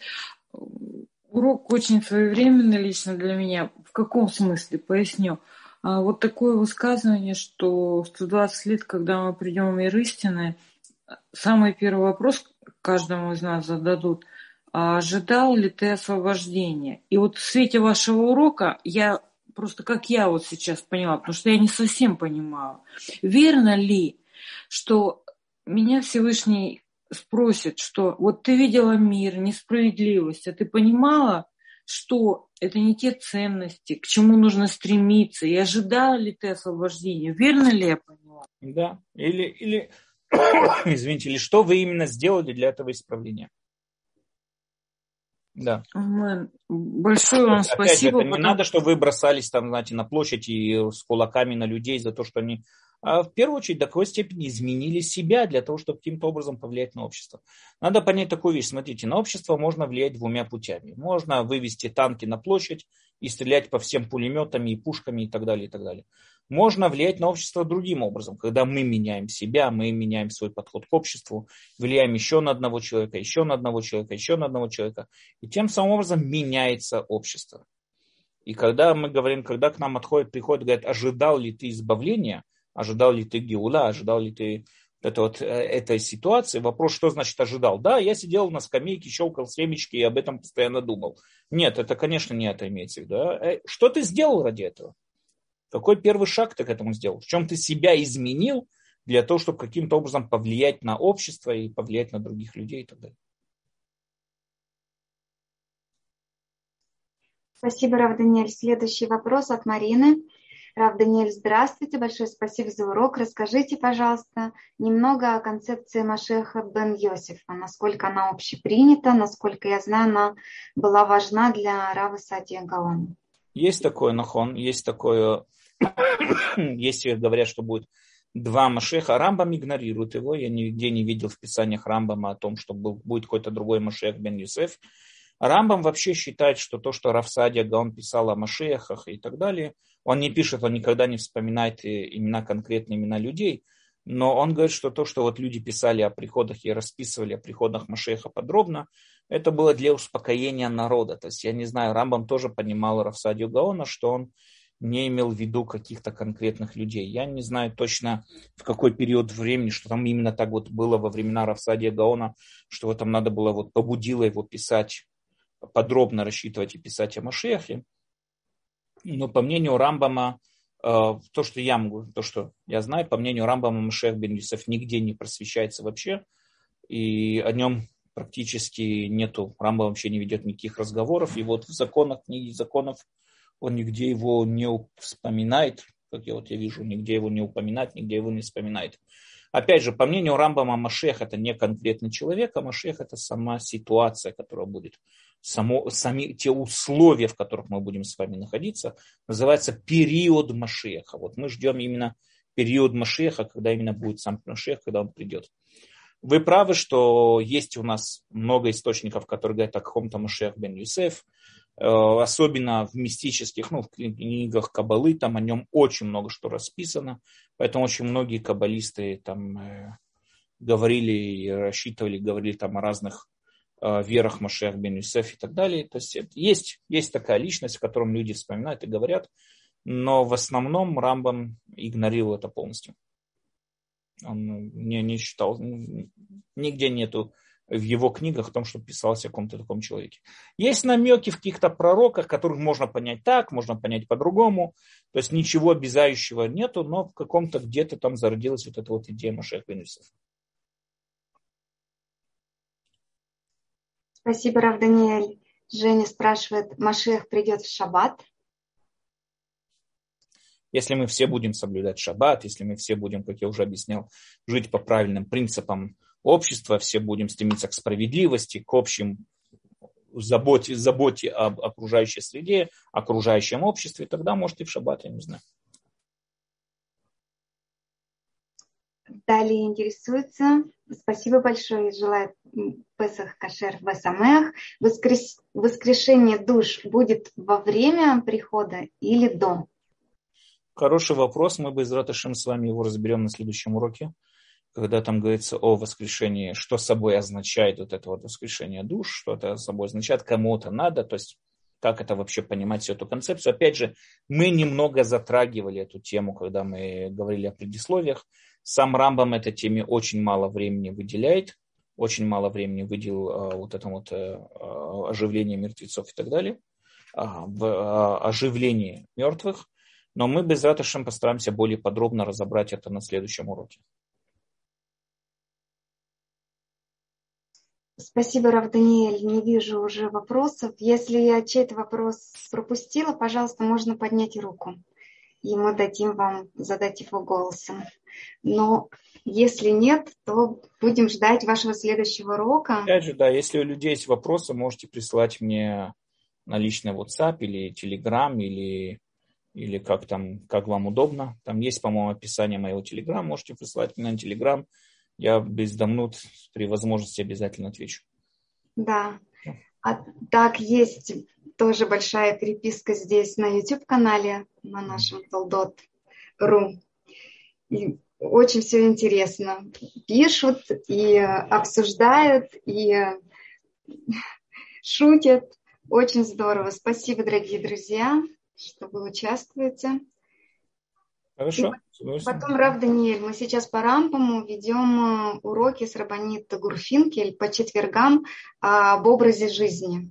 [SPEAKER 4] Урок очень своевременный лично для меня. В каком смысле? Поясню. Вот такое высказывание, что 120 лет, когда мы придем в мир истины, самый первый вопрос каждому из нас зададут. А ожидал ли ты освобождения? И вот в свете вашего урока я просто как я вот сейчас поняла, потому что я не совсем понимала. Верно ли, что меня Всевышний спросит, что вот ты видела мир, несправедливость, а ты понимала, что это не те ценности, к чему нужно стремиться, и ожидала ли ты освобождения? Верно ли я поняла?
[SPEAKER 1] Да. Или, или извините, или что вы именно сделали для этого исправления? Да.
[SPEAKER 4] Большое вам
[SPEAKER 1] Опять
[SPEAKER 4] спасибо.
[SPEAKER 1] Же, это не надо, чтобы вы бросались там, знаете, на площадь и с кулаками на людей за то, что они в первую очередь до какой степени изменили себя для того, чтобы каким-то образом повлиять на общество. Надо понять такую вещь. Смотрите, на общество можно влиять двумя путями. Можно вывести танки на площадь и стрелять по всем пулеметами и пушками и так далее, и так далее. Можно влиять на общество другим образом, когда мы меняем себя, мы меняем свой подход к обществу, влияем еще на одного человека, еще на одного человека, еще на одного человека. И тем самым образом меняется общество. И когда мы говорим, когда к нам отходит, приходит, говорит, ожидал ли ты избавления – ожидал ли ты Геула, ожидал ли ты это вот, э, этой ситуации. Вопрос, что значит ожидал? Да, я сидел на скамейке, щелкал семечки и об этом постоянно думал. Нет, это, конечно, не это имеется в виду. Э, что ты сделал ради этого? Какой первый шаг ты к этому сделал? В чем ты себя изменил для того, чтобы каким-то образом повлиять на общество и повлиять на других людей и так далее?
[SPEAKER 2] Спасибо, Рав Даниэль. Следующий вопрос от Марины. Рав Даниэль, здравствуйте, большое спасибо за урок. Расскажите, пожалуйста, немного о концепции Машеха бен Йосифа, насколько она общепринята, насколько я знаю, она была важна для Рава Сатия Гаона.
[SPEAKER 1] Есть такое нахон, есть такое, если говорят, что будет два Машеха, Рамбам игнорирует его, я нигде не видел в писаниях Рамбама о том, что был, будет какой-то другой Машех бен Юсеф. Рамбам вообще считает, что то, что Рафсадия Гаон писал о Машехах и так далее, он не пишет, он никогда не вспоминает э, имена, конкретные имена людей, но он говорит, что то, что вот люди писали о приходах и расписывали о приходах Машеха подробно, это было для успокоения народа. То есть, я не знаю, Рамбам тоже понимал Рафсадию Гаона, что он не имел в виду каких-то конкретных людей. Я не знаю точно, в какой период времени, что там именно так вот было во времена Рафсадия Гаона, что там надо было, вот побудило его писать подробно рассчитывать и писать о Машехе. Но по мнению Рамбама, э, то, что я могу, то, что я знаю, по мнению Рамбама, Машех бен Юсеф нигде не просвещается вообще, и о нем практически нету, Рамбам вообще не ведет никаких разговоров, и вот в законах, книге законов он нигде его не вспоминает, как я вот я вижу, нигде его не упоминает, нигде его не вспоминает. Опять же, по мнению Рамбама, Машех это не конкретный человек, а Машех это сама ситуация, которая будет само, сами, те условия, в которых мы будем с вами находиться, называется период Машеха. Вот мы ждем именно период Машеха, когда именно будет сам Машех, когда он придет. Вы правы, что есть у нас много источников, которые говорят о каком-то Машех бен Юсеф, э, особенно в мистических, ну, в книгах Кабалы, там о нем очень много что расписано, поэтому очень многие каббалисты там э, говорили и рассчитывали, говорили там о разных верах Машех бен Юсеф и так далее. То есть есть, есть такая личность, о котором люди вспоминают и говорят, но в основном Рамбам игнорировал это полностью. Он не, не считал, нигде нету в его книгах о том, что писалось о каком-то таком человеке. Есть намеки в каких-то пророках, которых можно понять так, можно понять по-другому. То есть ничего обязающего нету, но в каком-то где-то там зародилась вот эта вот идея Машех бен Юсеф.
[SPEAKER 2] Спасибо, Рав Даниэль. Женя спрашивает, Машех придет в шаббат?
[SPEAKER 1] Если мы все будем соблюдать шаббат, если мы все будем, как я уже объяснял, жить по правильным принципам общества, все будем стремиться к справедливости, к общим заботе, заботе об окружающей среде, окружающем обществе, тогда, может, и в шаббат, я не знаю.
[SPEAKER 2] Далее интересуется, спасибо большое, желаю Песах Кашер Весамех. Воскрес... Воскрешение душ будет во время прихода или до?
[SPEAKER 1] Хороший вопрос. Мы бы из Раташем с вами его разберем на следующем уроке, когда там говорится о воскрешении, что собой означает вот это вот воскрешение душ, что это собой означает, кому это надо, то есть как это вообще понимать, всю эту концепцию. Опять же, мы немного затрагивали эту тему, когда мы говорили о предисловиях. Сам Рамбам этой теме очень мало времени выделяет, очень мало времени выделил а, вот этому вот а, оживлению мертвецов и так далее, а, в а, оживлении мертвых. Но мы без Раташем постараемся более подробно разобрать это на следующем уроке.
[SPEAKER 2] Спасибо, Рав Даниэль. Не вижу уже вопросов. Если я чей-то вопрос пропустила, пожалуйста, можно поднять руку, и мы дадим вам задать его голосом. Но если нет, то будем ждать вашего следующего урока.
[SPEAKER 1] Опять же, да, если у людей есть вопросы, можете прислать мне на личный WhatsApp или Telegram, или, или как там, как вам удобно. Там есть, по-моему, описание моего Telegram, можете прислать мне на Telegram я без дамнут при возможности обязательно отвечу.
[SPEAKER 2] Да. А так есть тоже большая переписка здесь на YouTube-канале, на нашем Толдот.ру. И очень все интересно. Пишут и обсуждают, и шутят. Очень здорово. Спасибо, дорогие друзья, что вы участвуете.
[SPEAKER 1] Хорошо.
[SPEAKER 2] И потом, Рав Даниэль, мы сейчас по рампаму ведем э, уроки с Рабанит Гурфинкель по четвергам об образе жизни.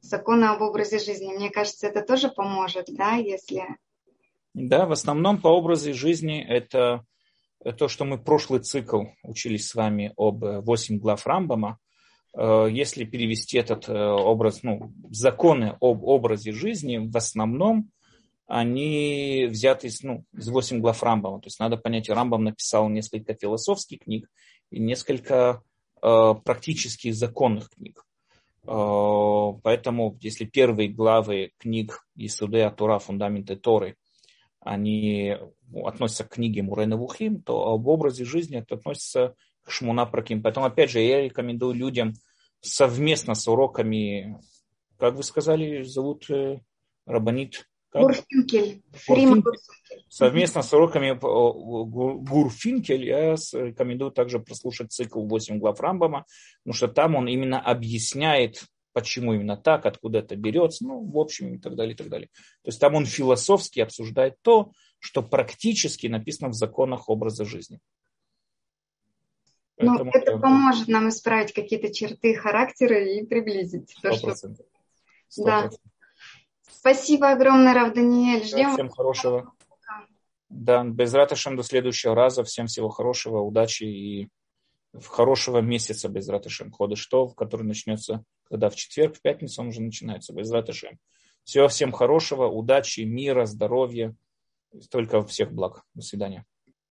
[SPEAKER 2] Законы об образе жизни. Мне кажется, это тоже поможет, да, если...
[SPEAKER 1] Да, в основном по образу жизни это то, что мы прошлый цикл учились с вами об 8 глав Рамбама. Э, если перевести этот э, образ, ну, законы об образе жизни, в основном они взяты из, ну, из 8 глав Рамбама. То есть надо понять, Рамбам написал несколько философских книг и несколько э, практических законных книг. Э, поэтому, если первые главы книг Исуде Тура, фундаменты Торы, они ну, относятся к книге Мурена Вухим, то об образе жизни это относится к Шмуна Праким. Поэтому, опять же, я рекомендую людям совместно с уроками, как вы сказали, зовут э, Рабанит
[SPEAKER 2] Гурфинкель.
[SPEAKER 1] Совместно с уроками Гурфинкель я рекомендую также прослушать цикл 8 глав Рамбама, потому что там он именно объясняет, почему именно так, откуда это берется, ну, в общем, и так далее, и так далее. То есть там он философски обсуждает то, что практически написано в законах образа жизни.
[SPEAKER 2] Ну, это поможет нам исправить какие-то черты характера и приблизить.
[SPEAKER 1] 100%. То, что... 100%.
[SPEAKER 2] Да. Спасибо огромное, Рав Даниэль.
[SPEAKER 1] Ждем. Всем хорошего. Да, без раташем до следующего раза. Всем всего хорошего, удачи и хорошего месяца без раташем. Хода что, который начнется, когда в четверг, в пятницу он уже начинается, без раташем. Всего всем хорошего, удачи, мира, здоровья. Только всех благ. До свидания.